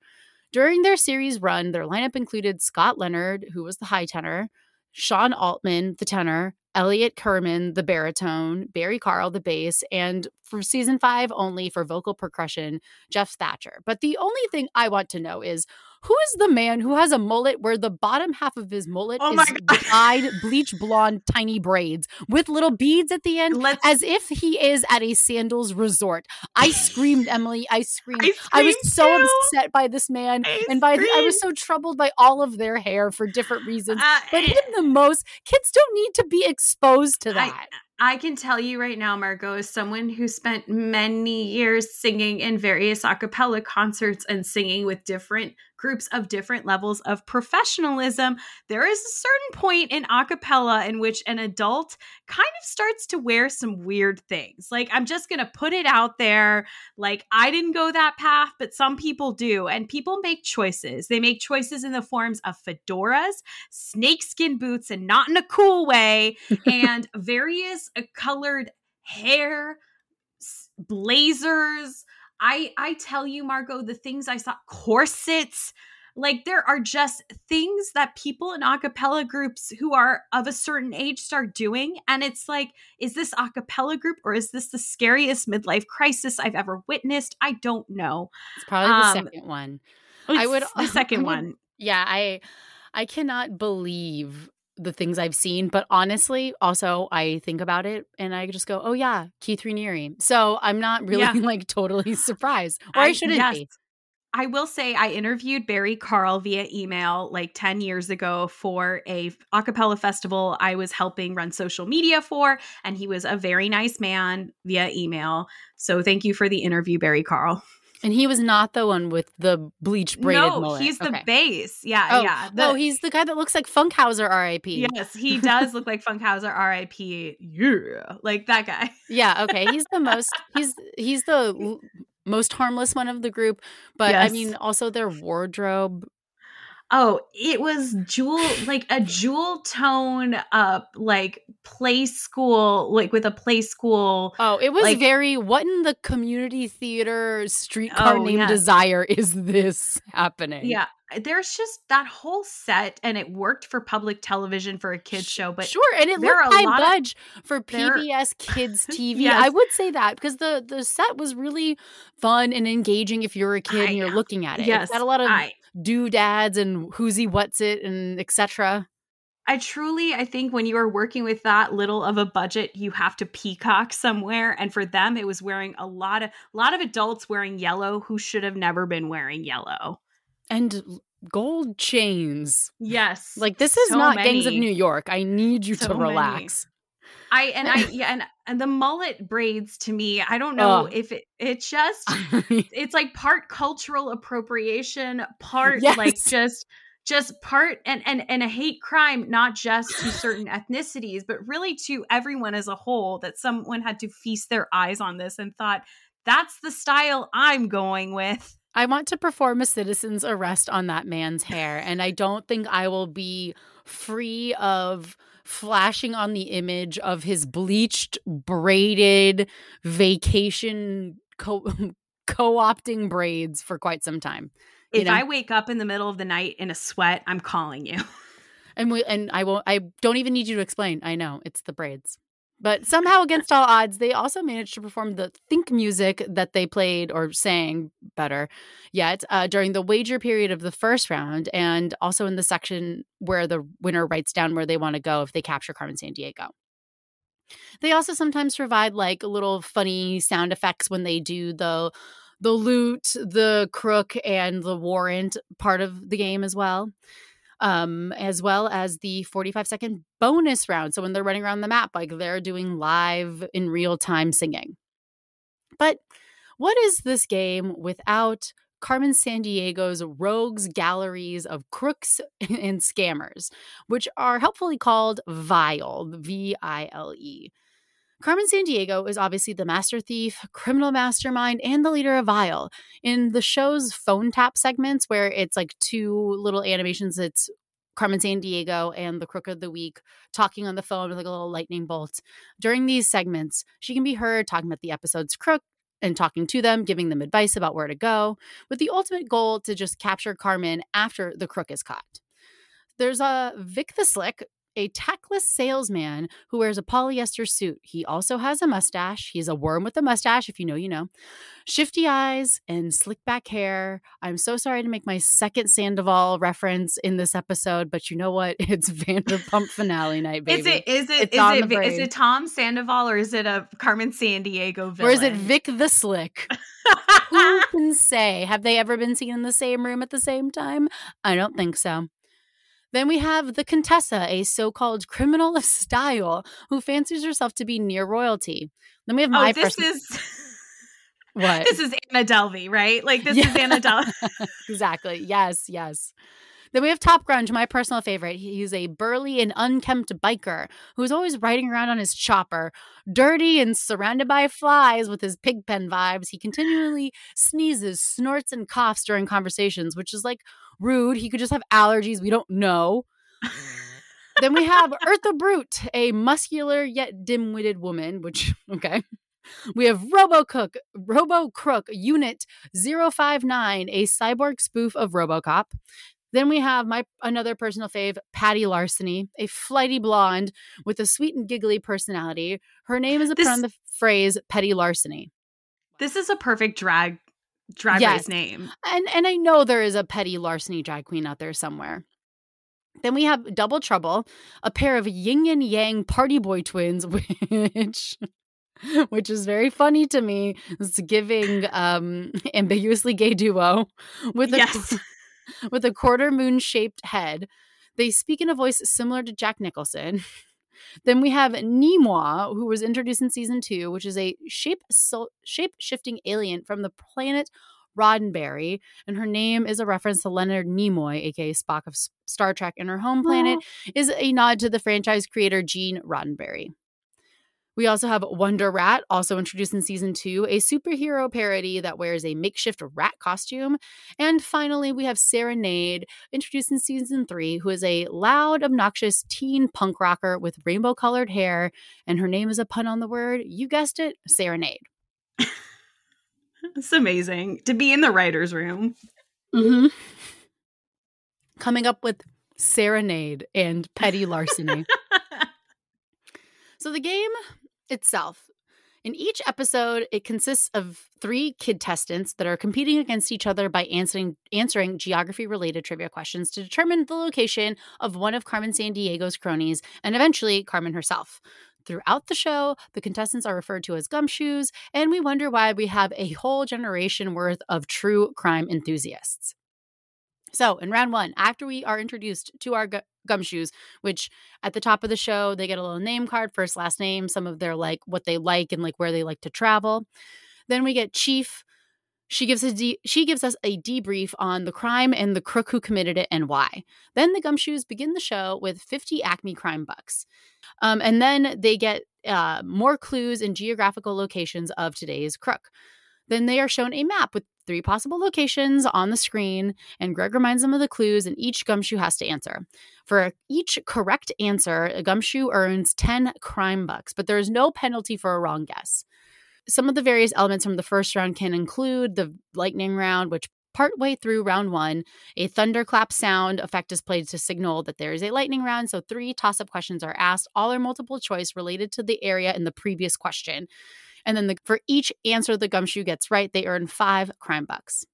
During their series run, their lineup included Scott Leonard, who was the high tenor, Sean Altman, the tenor, Elliot Kerman, the baritone, Barry Carl, the bass, and for season five only for vocal percussion, Jeff Thacher. But the only thing I want to know is who is the man who has a mullet where the bottom half of his mullet Oh is dyed bleach blonde tiny braids with little beads at the end Let's as if he is at a sandals resort. I screamed, Emily. I screamed. I I, was so too. upset by this man, I and by the, I was so troubled by all of their hair for different reasons. Uh, but him the most. Kids don't need to be exposed to I- that. I can tell you right now, Margot, as someone who spent many years singing in various a cappella concerts and singing with different groups of different levels of professionalism, there is a certain point in a cappella in which an adult kind of starts to wear some weird things. Like, I'm just going to put it out there. Like, I didn't go that path, but some people do. And people make choices. They make choices in the forms of fedoras, snakeskin boots, and not in a cool way [laughs] and various colored hair blazers i i tell you margot the things i saw corsets like there are just things that people in a cappella groups who are of a certain age start doing and it's like is this a cappella group or is this the scariest midlife crisis i've ever witnessed? I don't know. It's probably the um, second one. I would- the [laughs] second I would- one. Yeah, I I cannot believe the things I've seen, but honestly, also I think about it and I just go, "Oh yeah, Keith Raniere." So I'm not really Yeah. [laughs] like totally surprised, or I, shouldn't yes. be. I will say I interviewed Barry Carl via email like 10 years ago for a acapella festival I was helping run social media for and he was a very nice man via email. So thank you for the interview Barry Carl. And he was not the one with the bleach braided no, mullet. he's the Okay. bass. Yeah, Oh, yeah. no, The- he's the guy that looks like Funkhouser, R.I.P. Yes, he does look like Funkhouser RIP. Yeah. Like that guy. [laughs] Yeah, okay. He's the [laughs] most he's he's the most harmless one of the group, but I mean also their wardrobe. Oh, it was jewel like a jewel tone up like play school like with a play school Oh, it was Like- very what in the community theater streetcar Oh, named yes. Desire is this happening? Yeah, there's just that whole set, and it worked for public television for a kids show. But sure, and it looked a high lot of- budge for PBS Kids [laughs] TV. Yes. I would say that because the the set was really fun and engaging if you're a kid I- and you're looking at it. yes, got a lot of I doodads and who's he what's it and etc. I truly, I think when you are working with that little of a budget, you have to peacock somewhere. And for them, it was wearing a lot of a lot of adults wearing yellow who should have never been wearing yellow. And gold chains. Yes. Like this is so not many. Gangs of New York. I need you So to relax. I and I yeah, and and the mullet braids to me, I don't know Ugh. if it it just [laughs] it's like part cultural appropriation, part Yes. like just just part and and and a hate crime not just to certain ethnicities but really to everyone as a whole that someone had to feast their eyes on this and thought that's the style I'm going with. I want to perform a citizen's arrest on that man's hair, and I don't think I will be free of flashing on the image of his bleached, braided vacation co- [laughs] co-opting braids for quite some time. If know? I wake up in the middle of the night in a sweat, I'm calling you. [laughs] And we and I won't I don't even need you to explain. I know it's the braids. But somehow [laughs] against all odds, they also managed to perform the think music that they played or sang better yet uh, during the wager period of the first round and also in the section where the winner writes down where they want to go if they capture Carmen Sandiego. They also sometimes provide like little funny sound effects when they do the the loot, the crook, and the warrant part of the game as well um, as well as the 45 second bonus round. So when they're running around the map, like they're doing live in real time singing. But what is this game without Carmen Sandiego's rogues galleries of crooks [laughs] and scammers, which are helpfully called Vile, V I L E. Carmen Sandiego is obviously the master thief, criminal mastermind, and the leader of Vile. In the show's phone tap segments, where it's like two little animations, it's Carmen Sandiego and the Crook of the Week talking on the phone with like a little lightning bolt. During these segments, she can be heard talking about the episode's crook and talking to them, giving them advice about where to go, with the ultimate goal to just capture Carmen after the crook is caught. There's a Vic the Slick, a tactless salesman who wears a polyester suit. He also has a mustache. He's a worm with a mustache, if you know, you know. Shifty eyes and slick back hair. I'm so sorry to make my second Sandoval reference in this episode, but you know what? [laughs] It's Vanderpump finale night, baby. Is it is it It's is it is it Tom Sandoval or is it a Carmen Sandiego villain? Or is it Vic the Slick? [laughs] Who can say? Have they ever been seen in the same room at the same time? I don't think so. Then we have the Contessa, a so called criminal of style who fancies herself to be near royalty. Then we have oh, my oh, this person- is [laughs] What? this is Anna Delvey, right? Like this Yeah. is Anna [laughs] Delvey. [laughs] exactly. Yes, yes. Then we have Top Grunge, my personal favorite. He's a burly and unkempt biker who's always riding around on his chopper, dirty and surrounded by flies with his pigpen vibes. He continually sneezes, snorts, and coughs during conversations, which is like rude. He could just have allergies. We don't know. then we have [laughs] Eartha Brute, a muscular yet dim-witted woman, which [laughs] okay. We have RoboCook, Robo Crook Unit 059, a cyborg spoof of RoboCop. Then we have my another personal fave, Patty Larceny, a flighty blonde with a sweet and giggly personality. Her name is a This- pun on the phrase petty larceny. This is a perfect drag drag Yes. race name. And and I know there is a petty larceny drag queen out there somewhere. Then we have Double Trouble, a pair of yin and yang party boy twins, [laughs] which which is very funny to me. It's giving um ambiguously gay duo with a Yes. [laughs] with a quarter moon shaped head. They speak in a voice similar to Jack Nicholson. Then we have Nimoy, who was introduced in season two, which is a shape shape shifting alien from the planet Roddenberry, and her name is a reference to Leonard Nimoy, aka Spock of Star Trek, and her home planet is a nod to the franchise creator Gene Roddenberry. We also have Wonder Rat, also introduced in season two, a superhero parody that wears a makeshift rat costume. And finally, we have Sarah Nade, introduced in season three, who is a loud, obnoxious teen punk rocker with rainbow colored hair. And her name is a pun on the word, you guessed it, Serenade. [laughs] It's amazing to be in the writer's room. Mm-hmm. Coming up with Sarah Nade and Petty Larceny. [laughs] so the game itself In each episode, it consists of three kid testants that are competing against each other by answering answering geography related trivia questions to determine the location of one of Carmen Sandiego's cronies and eventually Carmen herself. Throughout the show, the contestants are referred to as gumshoes, and we wonder why we have a whole generation worth of true crime enthusiasts. So, in round one, after we are introduced to our gumshoes, which at the top of the show, they get a little name card, first, last name, some of their like what they like and like where they like to travel. Then we get Chief. She gives, a de- she gives us a debrief on the crime and the crook who committed it and why. Then the gumshoes begin the show with 50 Acme crime bucks. Um, and then they get uh, more clues and geographical locations of today's crook. Then they are shown a map with three possible locations on the screen, and Greg reminds them of the clues, and each gumshoe has to answer. For each correct answer, a gumshoe earns 10 crime bucks, but there is no penalty for a wrong guess. Some of the various elements from the first round can include the lightning round, which partway through round one, a thunderclap sound effect is played to signal that there is a lightning round. So, three toss up questions are asked. All are multiple choice related to the area in the previous question. And then the, for each answer the gumshoe gets right, they earn five crime bucks.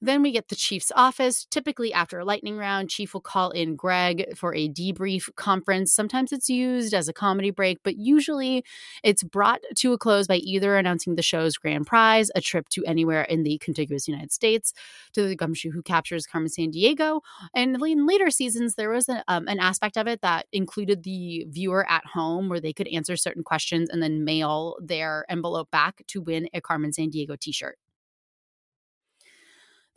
Then we get the chief's office. Typically, after a lightning round, chief will call in Greg for a debrief conference. Sometimes it's used as a comedy break, but usually it's brought to a close by either announcing the show's grand prize, a trip to anywhere in the contiguous United States, to the gumshoe who captures Carmen Sandiego. And in later seasons, there was um, an aspect of it that included the viewer at home where they could answer certain questions and then mail their envelope back to win a Carmen Sandiego t shirt.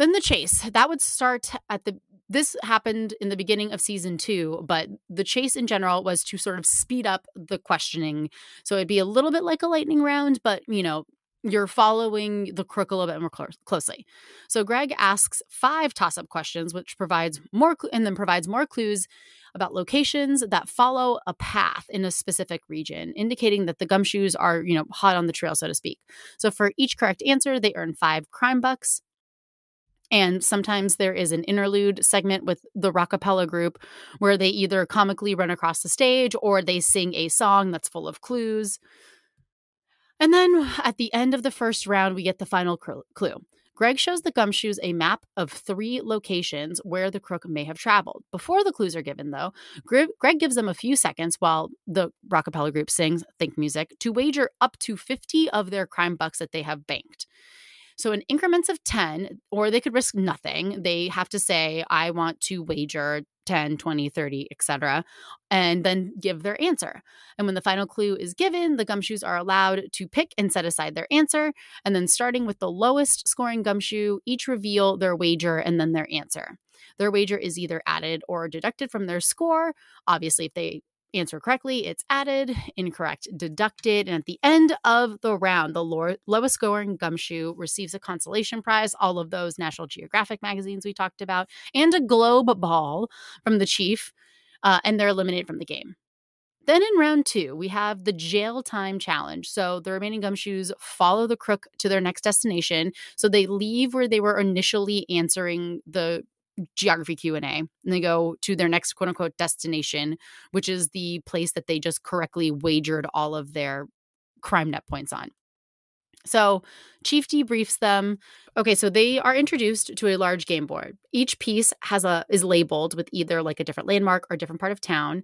Then the chase. That would start at the this happened in the beginning of season 2, but the chase in general was to sort of speed up the questioning. So it'd be a little bit like a lightning round, but you know, you're following the crook a little bit more cl- closely. So Greg asks five toss-up questions, which provides more cl- and then provides more clues about locations that follow a path in a specific region, indicating that the gumshoes are, you know, hot on the trail, so to speak. So for each correct answer, they earn five crime bucks. And sometimes there is an interlude segment with the rockapella group where they either comically run across the stage or they sing a song that's full of clues. And then at the end of the first round, we get the final clue. Greg shows the gumshoes a map of three locations where the crook may have traveled. Before the clues are given, though, Greg gives them a few seconds while the rockapella group sings Think Music to wager up to 50 of their crime bucks that they have banked. So in increments of 10, or they could risk nothing. They have to say, I want to wager 10, 20, 30, etc., and then give their answer. And when the final clue is given, the gumshoes are allowed to pick and set aside their answer. And then starting with the lowest scoring gumshoe, each reveal their wager and then their answer. Their wager is either added or deducted from their score. Obviously, if they answer correctly, it's added, incorrect, deducted. And at the end of the round, the lowest scoring gumshoe receives a consolation prize, all of those National Geographic magazines we talked about, and a globe ball from the chief, uh, and they're eliminated from the game. Then in round two, we have the jail time challenge. So the remaining gumshoes follow the crook to their next destination. So they leave where they were initially answering the geography q&a and they go to their next quote unquote destination which is the place that they just correctly wagered all of their crime net points on. So chief debriefs them. Okay so they are introduced to a large game board. Each piece has a is labeled with either like a different landmark or different part of town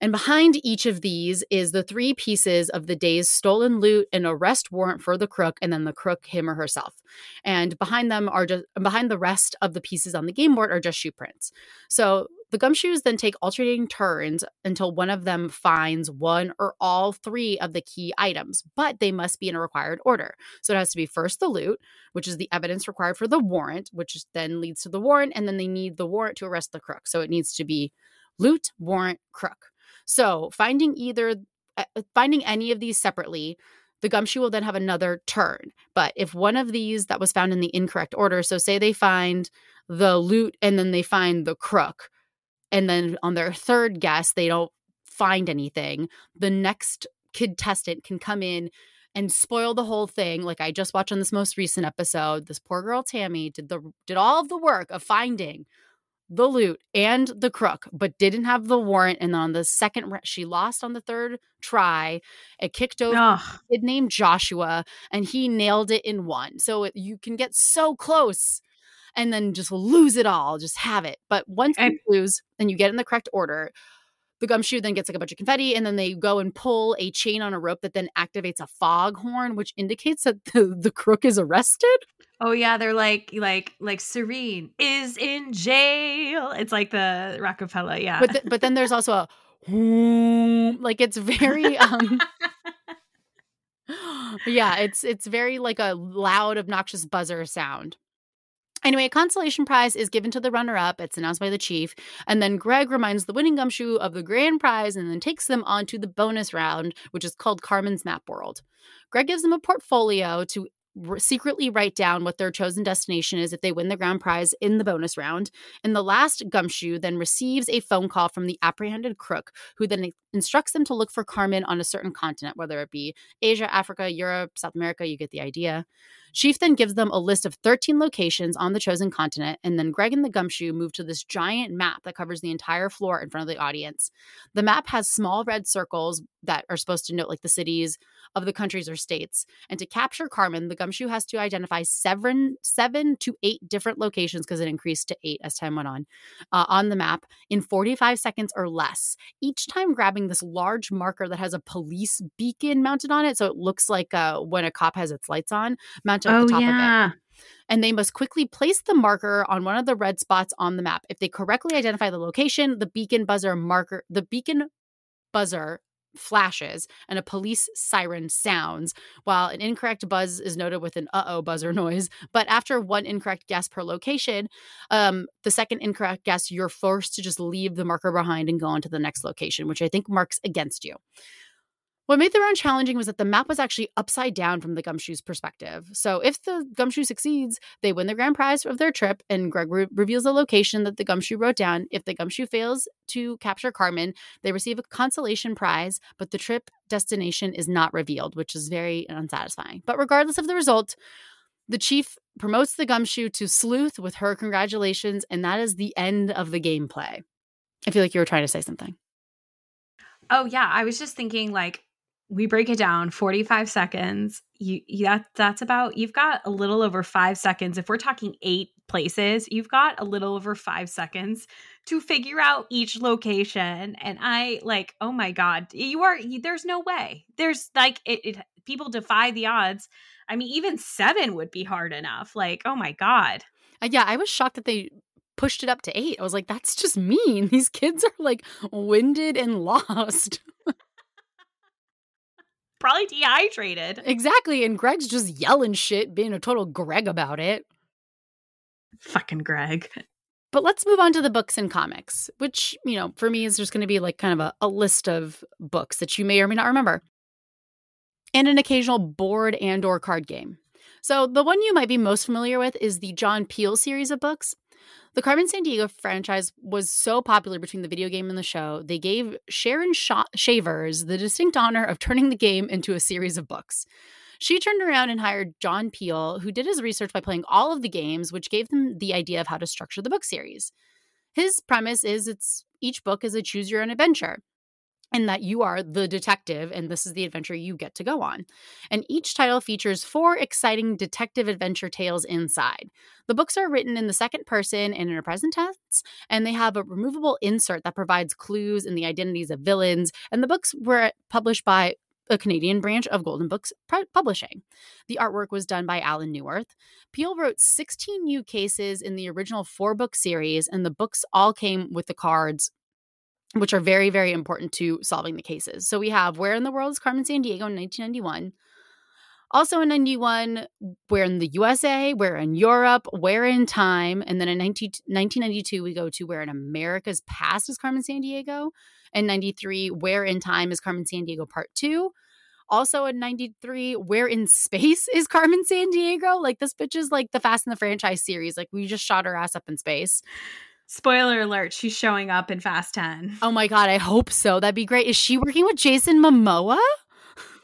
and behind each of these is the three pieces of the day's stolen loot, an arrest warrant for the crook, and then the crook, him or herself. And behind them are just behind the rest of the pieces on the game board are just shoe prints. So the gumshoes then take alternating turns until one of them finds one or all three of the key items, but they must be in a required order. So it has to be first the loot, which is the evidence required for the warrant, which then leads to the warrant, and then they need the warrant to arrest the crook. So it needs to be loot, warrant, crook. So finding either uh, uh, finding any of these separately, the gumshoe will then have another turn. But if one of these that was found in the incorrect order, so say they find the loot and then they find the crook, and then on their third guess they don't find anything, the next contestant can come in and spoil the whole thing. Like I just watched on this most recent episode, this poor girl Tammy did the did all of the work of finding the loot and the crook, but didn't have the warrant. And on the second, she lost on the third try. It kicked over Ugh. a kid named Joshua, and he nailed it in one. So it, you can get so close and then just lose it all, just have it. But once and- you lose and you get in the correct order, the gumshoe then gets like a bunch of confetti and then they go and pull a chain on a rope that then activates a foghorn which indicates that [laughs] the, the crook is arrested oh yeah they're like like like serene is in jail it's like the rockefeller yeah but, but then there's also a like it's very um [laughs] yeah it's it's very like a loud obnoxious buzzer sound Anyway, a consolation prize is given to the runner up. It's announced by the chief. And then Greg reminds the winning gumshoe of the grand prize and then takes them on to the bonus round, which is called Carmen's Map World. Greg gives them a portfolio to secretly write down what their chosen destination is if they win the grand prize in the bonus round. And the last gumshoe then receives a phone call from the apprehended crook, who then instructs them to look for Carmen on a certain continent, whether it be Asia, Africa, Europe, South America. You get the idea. Chief then gives them a list of 13 locations on the chosen continent, and then Greg and the gumshoe move to this giant map that covers the entire floor in front of the audience. The map has small red circles that are supposed to note like the cities of the countries or states. And to capture Carmen, the gumshoe has to identify seven, seven to eight different locations because it increased to eight as time went on uh, on the map in 45 seconds or less. Each time grabbing this large marker that has a police beacon mounted on it, so it looks like uh, when a cop has its lights on, mounted oh, at the top yeah. of it and they must quickly place the marker on one of the red spots on the map. If they correctly identify the location, the beacon buzzer marker, the beacon buzzer flashes and a police siren sounds, while an incorrect buzz is noted with an uh oh buzzer [laughs] noise. But after one incorrect guess per location, um, the second incorrect guess, you're forced to just leave the marker behind and go on to the next location, which I think marks against you. What made the round challenging was that the map was actually upside down from the gumshoe's perspective. So if the gumshoe succeeds, they win the grand prize of their trip, and Greg re- reveals the location that the gumshoe wrote down. If the gumshoe fails to capture Carmen, they receive a consolation prize, but the trip destination is not revealed, which is very unsatisfying. But regardless of the result, the chief promotes the gumshoe to sleuth with her congratulations, and that is the end of the gameplay. I feel like you were trying to say something. Oh yeah, I was just thinking like we break it down 45 seconds. You, you that that's about you've got a little over five seconds. If we're talking eight places you've got a little over five seconds to figure out each location. And i like oh my god you are there's no way. There's like it, it people defy the odds. I mean even seven would be hard enough. Like oh my god. Uh, yeah i was shocked that they pushed it up to eight. I was like that's just mean. [laughs] These kids are like winded and [laughs] lost probably dehydrated. Exactly. And Greg's just yelling shit, being a total Greg about it. Fucking Greg. But let's move on to the books and comics, which, you know, for me is just going to be like kind of a, a list of books that you may or may not remember. And an occasional board and or card game. So the one you might be most familiar with is the John Peel series of books. The Carmen Sandiego franchise was so popular between the video game and the show, they gave Sharon Shavers the distinct honor of turning the game into a series of books. She turned around and hired John Peel, who did his research by playing all of the games, which gave them the idea of how to structure the book series. His premise is it's each book is a choose your own adventure and that you are the detective and this is the adventure you get to go on. And each title features four exciting detective adventure tales inside. The books are written in the second person and in a present tense, and they have a removable insert that provides clues and the identities of villains. And the books were published by a Canadian branch of Golden Books Publishing. The artwork was done by Alan Neuwirth. Peel wrote 16 new cases in the original four book series, and the books all came with the cards which are very, very important to solving the cases. So we have Where in the World is Carmen Sandiego in 1991. Also in 91, Where in the USA, Where in Europe, Where in Time. And then in 19, 1992, we go to Where in America's Past is Carmen Sandiego. And 93, Where in Time is Carmen Sandiego Part 2. Also in 93, Where in Space is Carmen Sandiego. Like this bitch is like the Fast and the Franchise series. Like we just shot her ass up in space. Spoiler alert, she's showing up in Fast 10. Oh my god, I hope so. That'd be great. Is she working with Jason Momoa?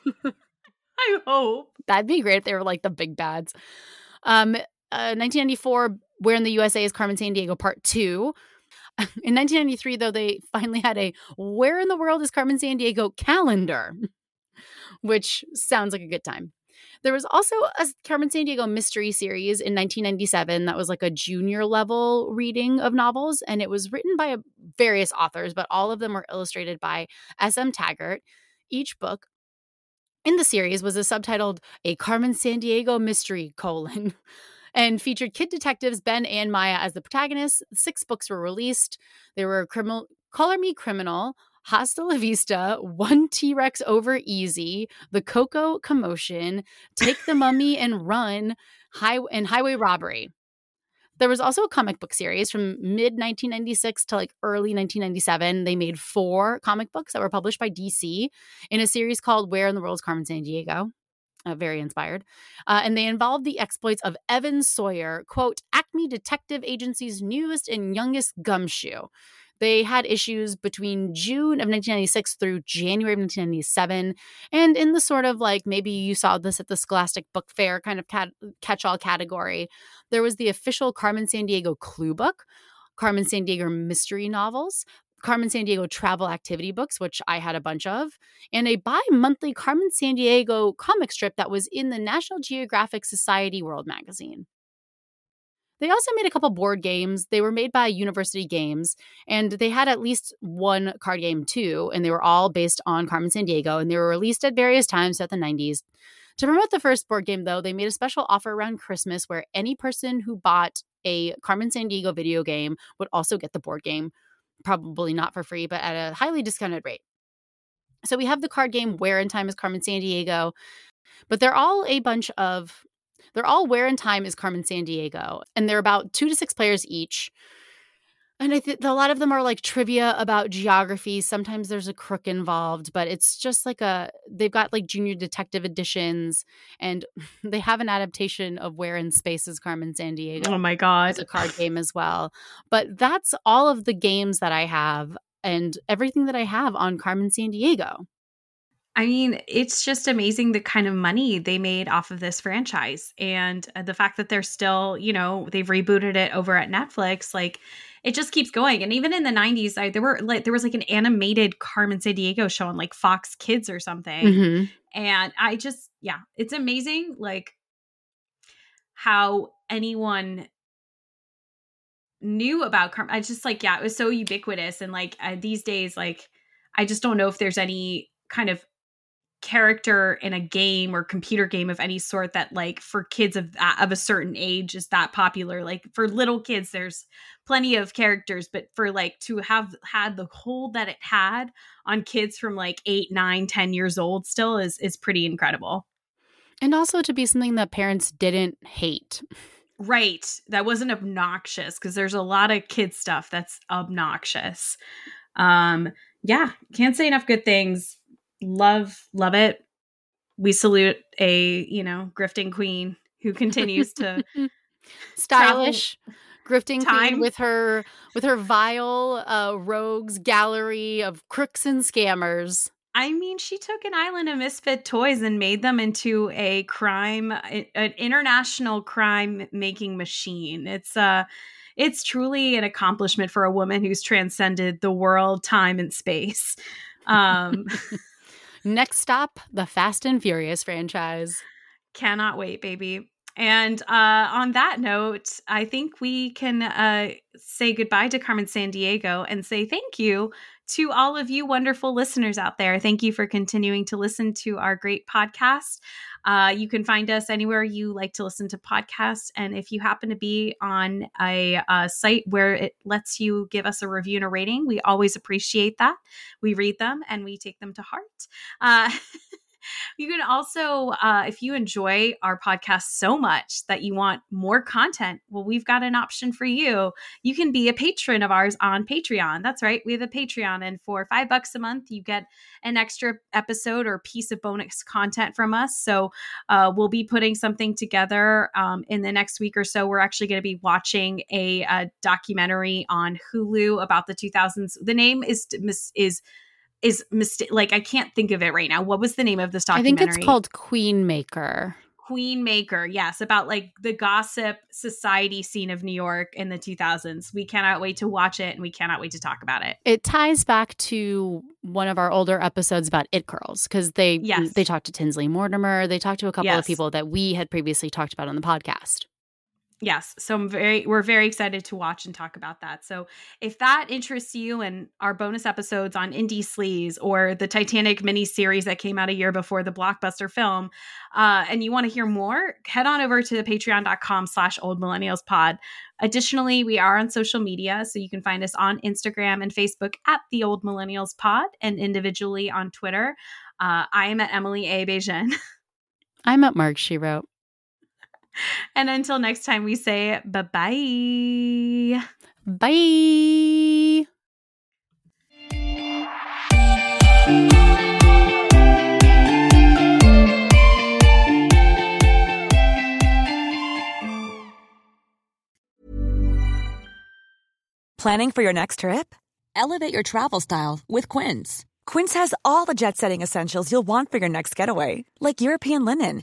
[laughs] I hope. That'd be great if they were like the big bads. Um uh, 1994, Where in the USA is Carmen Sandiego Part 2. [laughs] In 1993, though, they finally had a Where in the World is Carmen Sandiego calendar, [laughs] which sounds like a good time. There was also a Carmen Sandiego mystery series in 1997 that was like a junior level reading of novels, and it was written by various authors, but all of them were illustrated by S.M. Taggart. Each book in the series was a subtitled A Carmen Sandiego Mystery, colon, [laughs] and featured kid detectives Ben and Maya as the protagonists. Six books were released. There were criminal Color Me Criminal, Hasta La Vista, One T Rex Over Easy, The Coco Commotion, Take the Mummy [laughs] and Run, High- and Highway Robbery. There was also a comic book series from mid 1996 to like early 1997. They made four comic books that were published by DC in a series called Where in the World is Carmen Sandiego? Uh, very inspired. Uh, and they involved the exploits of Evan Sawyer, quote, Acme Detective Agency's newest and youngest gumshoe. They had issues between June of 1996 through January of 1997. And in the sort of like maybe you saw this at the Scholastic Book Fair kind of cat- catch all category, there was the official Carmen Sandiego clue book, Carmen Sandiego mystery novels, Carmen Sandiego travel activity books, which I had a bunch of, and a bi monthly Carmen Sandiego comic strip that was in the National Geographic Society World magazine. They also made a couple board games. They were made by University Games, and they had at least one card game too, and they were all based on Carmen Sandiego, and they were released at various times throughout the 90s. To promote the first board game, though, they made a special offer around Christmas where any person who bought a Carmen Sandiego video game would also get the board game, probably not for free, but at a highly discounted rate. So we have the card game Where in Time is Carmen Sandiego, but they're all a bunch of they're all Where in Time is Carmen Sandiego, and they're about two to six players each. And I think a lot of them are like trivia about geography. Sometimes there's a crook involved, but it's just like a they've got like junior detective editions, and [laughs] they have an adaptation of Where in Space is Carmen Sandiego. Oh my god, it's a card game as well. But that's all of the games that I have and everything that I have on Carmen Sandiego. I mean, it's just amazing the kind of money they made off of this franchise and uh, the fact that they're still, you know, they've rebooted it over at Netflix. Like, it just keeps going. And even in the 90s, I, there were like, there was like an animated Carmen Sandiego show on like Fox Kids or something. Mm-hmm. And I just, yeah, it's amazing. Like, how anyone knew about Carmen. I just like, yeah, it was so ubiquitous. And like, uh, these days, like, I just don't know if there's any kind of character in a game or computer game of any sort that like for kids of of a certain age is that popular. Like for little kids there's plenty of characters but for like to have had the hold that it had on kids from like eight nine ten years old still is is pretty incredible. And also to be something that parents didn't hate. Right. That wasn't obnoxious because there's a lot of kid stuff that's obnoxious. Um yeah can't say enough good things love love it we salute a you know grifting queen who continues to [laughs] stylish grifting time. queen with her with her vile uh rogues gallery of crooks and scammers I mean, she took an island of misfit toys and made them into a crime, an international crime making machine. It's uh it's truly an accomplishment for a woman who's transcended the world, time, and space. [laughs] Um Next stop, the Fast and Furious franchise. Cannot wait, baby. And uh, on that note, I think we can uh, say goodbye to Carmen Sandiego and say thank you to all of you wonderful listeners out there. Thank you for continuing to listen to our great podcast. Uh, you can find us anywhere you like to listen to podcasts. And if you happen to be on a, a, site where it lets you give us a review and a rating, we always appreciate that. We read them and we take them to heart. [laughs] You can also, uh, if you enjoy our podcast so much that you want more content, well, we've got an option for you. You can be a patron of ours on Patreon. That's right. We have a Patreon. And for five bucks a month, you get an extra episode or piece of bonus content from us. So uh, we'll be putting something together um, in the next week or so. We're actually going to be watching a, a documentary on Hulu about the 2000s. The name is miss is is mistake like I can't think of it right now. What was the name of this documentary? I think it's called Queen Maker. Queenmaker, yes, about like the gossip society scene of New York in the 2000s. We cannot wait to watch it and we cannot wait to talk about it. It ties back to one of our older episodes about It Girls because they Yes. they talked to Tinsley Mortimer. They talked to a couple of people that we had previously talked about on the podcast. Yes, so I'm very we're very excited to watch and talk about that. So if that interests you and our bonus episodes on indie sleaze or the Titanic miniseries that came out a year before the blockbuster film, uh, and you want to hear more, head on over to the patreon.com slash old millennials pod. Additionally, we are on social media, so you can find us on Instagram and Facebook at the old millennials pod and individually on Twitter. Uh, I am at Emily A. Bejan. [laughs] I'm at Mark, she wrote. [laughs] and until next time, we say bye bye. Bye. Planning for your next trip? Elevate your travel style with Quince. Quince has all the jet setting essentials you'll want for your next getaway, like European linen,